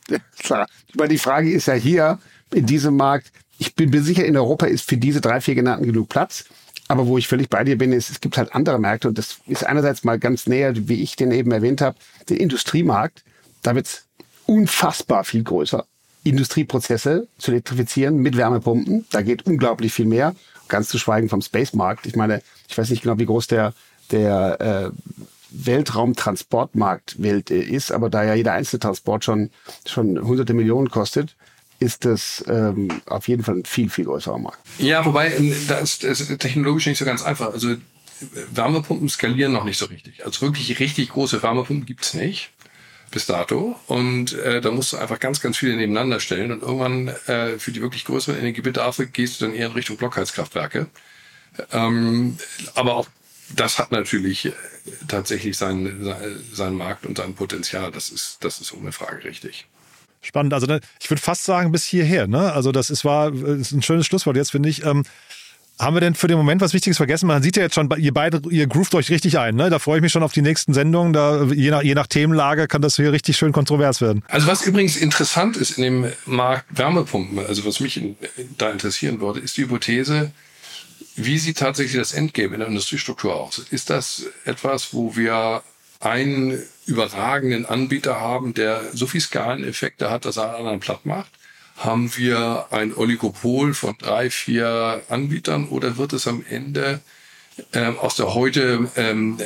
Ja, klar. Aber die Frage ist ja hier in diesem Markt, ich bin mir sicher, in Europa ist für diese drei, vier genannten genug Platz. Aber wo ich völlig bei dir bin, ist, es gibt halt andere Märkte und das ist einerseits mal ganz näher, wie ich den eben erwähnt habe, den Industriemarkt. Da wird es unfassbar viel größer. Industrieprozesse zu elektrifizieren mit Wärmepumpen. Da geht unglaublich viel mehr. Ganz zu schweigen vom Space-Markt. Ich meine, ich weiß nicht genau, wie groß der der äh, Weltraumtransportmarkt Welt äh, ist, aber da ja jeder einzelne Transport schon, schon hunderte Millionen kostet, ist das ähm, auf jeden Fall ein viel, viel größerer Markt. Ja, wobei, ähm, da ist es technologisch nicht so ganz einfach. Also Wärmepumpen skalieren noch nicht so richtig. Also wirklich richtig große Wärmepumpen gibt's nicht bis dato. Und äh, da musst du einfach ganz, ganz viele nebeneinander stellen. Und irgendwann äh, für die wirklich größeren Energiebedarfe gehst du dann eher in Richtung Blockheizkraftwerke. Ähm, aber auch das hat natürlich äh, tatsächlich seinen, seinen Markt und sein Potenzial. Das ist, das ist ohne Frage richtig. Spannend. Also ich würde fast sagen, bis hierher. Ne? Also das ist, war ist ein schönes Schlusswort jetzt, finde ich. Ähm, haben wir denn für den Moment was Wichtiges vergessen? Man sieht ja jetzt schon, ihr beide, ihr groovt euch richtig ein. Ne? Da freue ich mich schon auf die nächsten Sendungen. Da, je, nach, je nach Themenlage kann das hier richtig schön kontrovers werden. Also was übrigens interessant ist in dem Markt Wärmepumpen, also was mich in, da interessieren würde, ist die Hypothese, wie sieht tatsächlich das Endgame in der Industriestruktur aus? Ist das etwas, wo wir einen überragenden Anbieter haben, der so viel Skaleneffekte hat, dass er einen anderen platt macht? Haben wir ein Oligopol von drei, vier Anbietern oder wird es am Ende ähm, aus der heute ähm,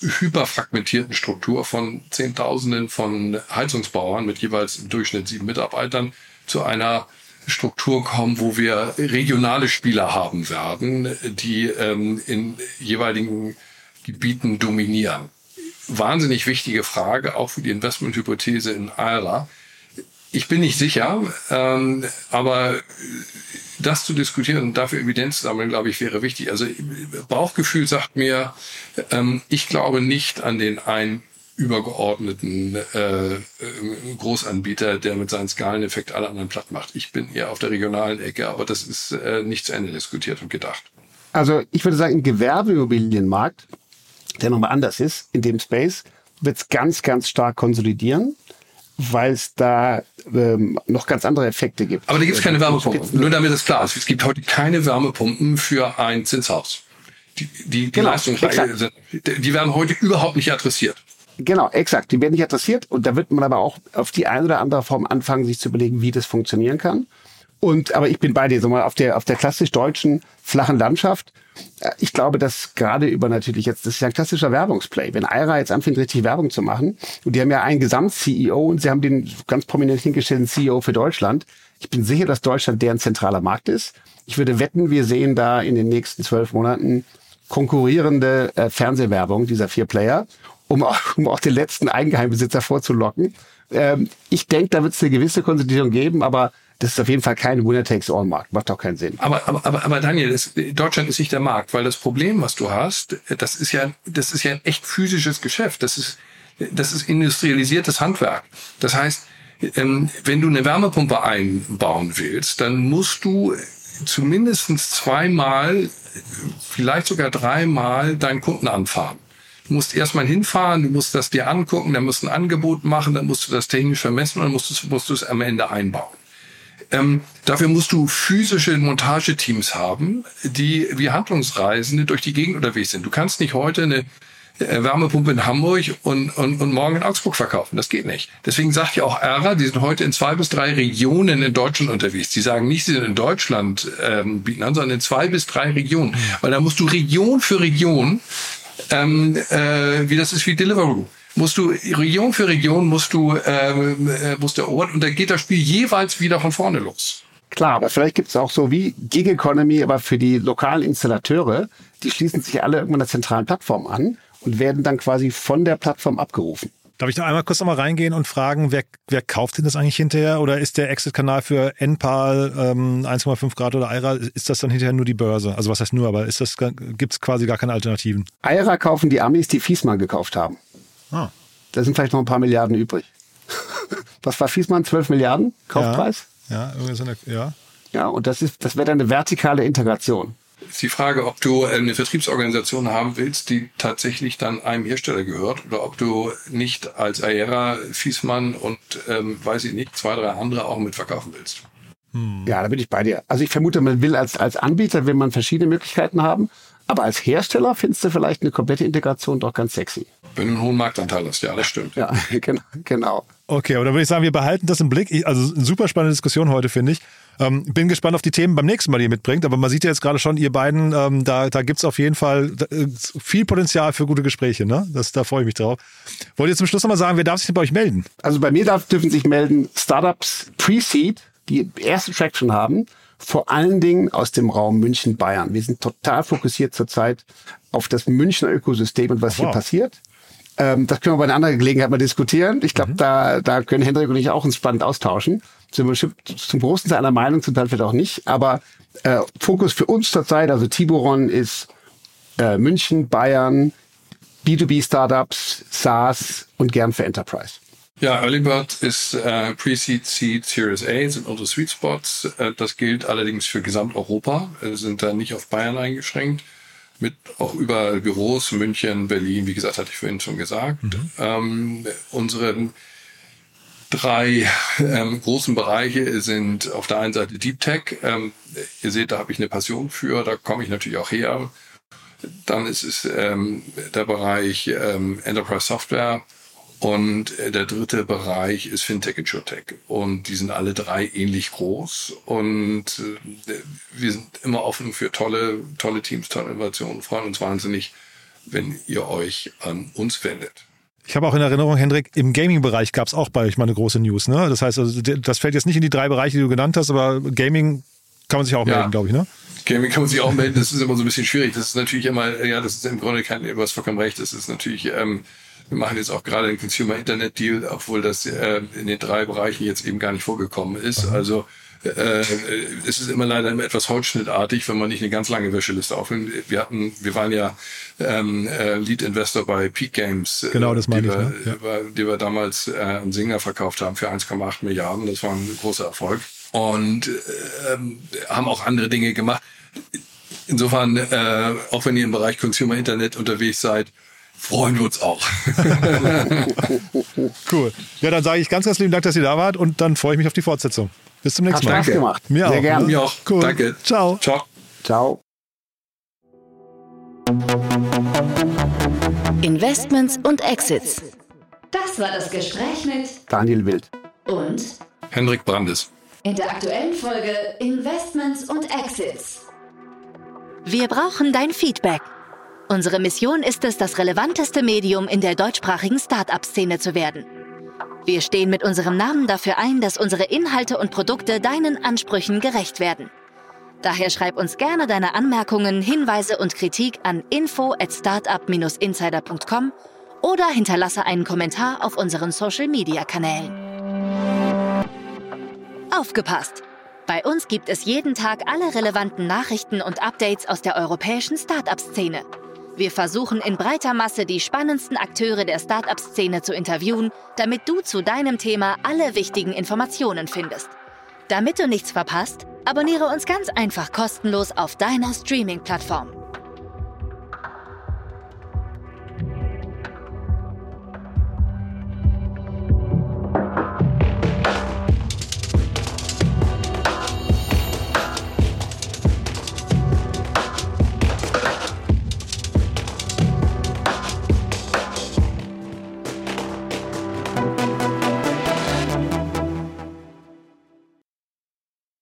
hyperfragmentierten Struktur von Zehntausenden von Heizungsbauern mit jeweils im Durchschnitt sieben Mitarbeitern zu einer Struktur kommen, wo wir regionale Spieler haben werden, die ähm, in jeweiligen Gebieten dominieren. Wahnsinnig wichtige Frage, auch für die Investmenthypothese in AIRA. Ich bin nicht sicher, ähm, aber das zu diskutieren und dafür Evidenz sammeln, glaube ich, wäre wichtig. Also Bauchgefühl sagt mir, ähm, ich glaube nicht an den einen übergeordneten äh, Großanbieter, der mit seinem Skaleneffekt alle anderen platt macht. Ich bin eher auf der regionalen Ecke, aber das ist äh, nicht zu Ende diskutiert und gedacht. Also ich würde sagen, im Gewerbeimmobilienmarkt, der nochmal anders ist, in dem Space, wird es ganz, ganz stark konsolidieren, weil es da ähm, noch ganz andere Effekte gibt. Aber da gibt es keine Wärmepumpen. Nur damit es klar ist. Es gibt heute keine Wärmepumpen für ein Zinshaus. Die, die, die genau, Leistungen, die werden heute überhaupt nicht adressiert. Genau, exakt. Die werden nicht adressiert und da wird man aber auch auf die eine oder andere Form anfangen, sich zu überlegen, wie das funktionieren kann. Und aber ich bin bei dir, so mal auf der auf der klassisch deutschen flachen Landschaft. Äh, ich glaube, dass gerade über natürlich jetzt das ist ja ein klassischer Werbungsplay. Wenn Aira jetzt anfängt richtig Werbung zu machen und die haben ja einen Gesamt-CEO und sie haben den ganz prominent hingestellten CEO für Deutschland. Ich bin sicher, dass Deutschland deren zentraler Markt ist. Ich würde wetten, wir sehen da in den nächsten zwölf Monaten konkurrierende äh, Fernsehwerbung dieser vier Player um auch, um auch den letzten Eigengeheimbesitzer vorzulocken. Ähm, ich denke, da wird es eine gewisse Konsolidierung geben, aber das ist auf jeden Fall kein Winner-Takes-All-Markt. Macht auch keinen Sinn. Aber, aber, aber, aber Daniel, das, Deutschland ist nicht der Markt, weil das Problem, was du hast, das ist ja, das ist ja ein echt physisches Geschäft. Das ist, das ist industrialisiertes Handwerk. Das heißt, ähm, wenn du eine Wärmepumpe einbauen willst, dann musst du zumindest zweimal, vielleicht sogar dreimal deinen Kunden anfahren. Du musst erstmal hinfahren, du musst das dir angucken, dann musst du ein Angebot machen, dann musst du das technisch vermessen und dann musst du, musst du es am Ende einbauen. Ähm, dafür musst du physische Montageteams haben, die wie Handlungsreisende durch die Gegend unterwegs sind. Du kannst nicht heute eine äh, Wärmepumpe in Hamburg und, und, und morgen in Augsburg verkaufen. Das geht nicht. Deswegen sagt ja auch ERA, die sind heute in zwei bis drei Regionen in Deutschland unterwegs. Die sagen nicht, sie sind in Deutschland ähm, bieten an, sondern in zwei bis drei Regionen. Weil da musst du Region für Region ähm, äh, wie das ist wie Deliveroo. Musst du Region für Region musst du ähm, äh, musst du erobern und dann geht das Spiel jeweils wieder von vorne los. Klar, aber vielleicht gibt es auch so wie Gig Economy, aber für die lokalen Installateure, die schließen sich alle irgendwann einer zentralen Plattform an und werden dann quasi von der Plattform abgerufen. Darf ich da einmal kurz nochmal reingehen und fragen, wer, wer kauft denn das eigentlich hinterher? Oder ist der Exit-Kanal für NPAL ähm, 1,5 Grad oder IRA, ist das dann hinterher nur die Börse? Also was heißt nur, aber ist das gibt es quasi gar keine Alternativen? IRA kaufen die Amis, die Fiesmann gekauft haben. Ah. Da sind vielleicht noch ein paar Milliarden übrig. was war Fiesmann? 12 Milliarden Kaufpreis? Ja, ja, irgendwie so eine, ja. Ja, und das ist, das wäre dann eine vertikale Integration ist die Frage, ob du eine Vertriebsorganisation haben willst, die tatsächlich dann einem Hersteller gehört oder ob du nicht als Aera, Fiesmann und ähm, weiß ich nicht, zwei, drei andere auch mitverkaufen willst. Hm. Ja, da bin ich bei dir. Also ich vermute, man will als, als Anbieter, will man verschiedene Möglichkeiten haben, aber als Hersteller findest du vielleicht eine komplette Integration doch ganz sexy. Wenn du einen hohen Marktanteil hast, ja, das stimmt. Ja, genau. Okay, aber dann würde ich sagen, wir behalten das im Blick. Also super spannende Diskussion heute, finde ich. Ähm, bin gespannt auf die Themen beim nächsten Mal, die ihr mitbringt. Aber man sieht ja jetzt gerade schon, ihr beiden, ähm, da, da gibt es auf jeden Fall äh, viel Potenzial für gute Gespräche. Ne? Das, da freue ich mich drauf. Wollt ihr zum Schluss nochmal sagen, wer darf sich denn bei euch melden? Also bei mir darf, dürfen sich melden Startups Pre-Seed, die erste Traction haben vor allen Dingen aus dem Raum München, Bayern. Wir sind total fokussiert zurzeit auf das Münchner Ökosystem und was wow. hier passiert. Ähm, das können wir bei einer anderen Gelegenheit mal diskutieren. Ich glaube, mhm. da, da können Hendrik und ich auch uns spannend austauschen. Sind wir zum großen Teil einer Meinung, zum Teil vielleicht auch nicht. Aber äh, Fokus für uns zurzeit, also Tiburon ist äh, München, Bayern, B2B-Startups, SaaS und gern für Enterprise. Ja, Early Bird ist äh, Pre-Seed, Seed, Series A sind unsere Sweet Spots. Äh, das gilt allerdings für Gesamteuropa, sind da nicht auf Bayern eingeschränkt. Mit auch über Büros, München, Berlin, wie gesagt, hatte ich vorhin schon gesagt. Mhm. Ähm, unsere drei ähm, großen Bereiche sind auf der einen Seite Deep Tech. Ähm, ihr seht, da habe ich eine Passion für, da komme ich natürlich auch her. Dann ist es ähm, der Bereich ähm, Enterprise Software und äh, der dritte Bereich ist Fintech und SureTech. Und die sind alle drei ähnlich groß. Und äh, wir sind immer offen für tolle, tolle Teams, tolle Innovationen, freuen uns wahnsinnig, wenn ihr euch an uns wendet. Ich habe auch in Erinnerung, Hendrik, im Gaming-Bereich gab es auch bei euch mal eine große News. Ne? Das heißt, also, das fällt jetzt nicht in die drei Bereiche, die du genannt hast, aber Gaming kann man sich auch ja. melden, glaube ich. Ne? Gaming kann man sich auch melden. Das ist immer so ein bisschen schwierig. Das ist natürlich immer, ja, das ist im Grunde kein, du hast vollkommen recht. Das ist natürlich, ähm, wir machen jetzt auch gerade einen Consumer Internet Deal, obwohl das äh, in den drei Bereichen jetzt eben gar nicht vorgekommen ist. Mhm. Also äh, es ist immer leider immer etwas holzschnittartig, wenn man nicht eine ganz lange Wäscheliste aufnimmt. Wir hatten, wir waren ja ähm, äh, Lead Investor bei Peak Games, äh, genau, das meine die, ich, wir, ne? ja. die wir damals äh, einen Singer verkauft haben für 1,8 Milliarden. Das war ein großer Erfolg und äh, haben auch andere Dinge gemacht. Insofern, äh, auch wenn ihr im Bereich Consumer Internet unterwegs seid, freuen wir uns auch. cool. Ja, dann sage ich ganz, ganz lieben Dank, dass ihr da wart und dann freue ich mich auf die Fortsetzung. Bis zum nächsten Hat Mal. Spaß gemacht. Mir Sehr auch. gerne. Mir auch. Cool. Danke. Ciao. Ciao. Ciao. Investments und Exits. Das war das Gespräch mit Daniel Wild und Hendrik Brandes. In der aktuellen Folge Investments und Exits. Wir brauchen dein Feedback. Unsere Mission ist es, das relevanteste Medium in der deutschsprachigen Start-up-Szene zu werden. Wir stehen mit unserem Namen dafür ein, dass unsere Inhalte und Produkte deinen Ansprüchen gerecht werden. Daher schreib uns gerne deine Anmerkungen, Hinweise und Kritik an info at startup-insider.com oder hinterlasse einen Kommentar auf unseren Social-Media-Kanälen. Aufgepasst! Bei uns gibt es jeden Tag alle relevanten Nachrichten und Updates aus der europäischen Startup-Szene. Wir versuchen in breiter Masse die spannendsten Akteure der Startup-Szene zu interviewen, damit du zu deinem Thema alle wichtigen Informationen findest. Damit du nichts verpasst, abonniere uns ganz einfach kostenlos auf deiner Streaming-Plattform.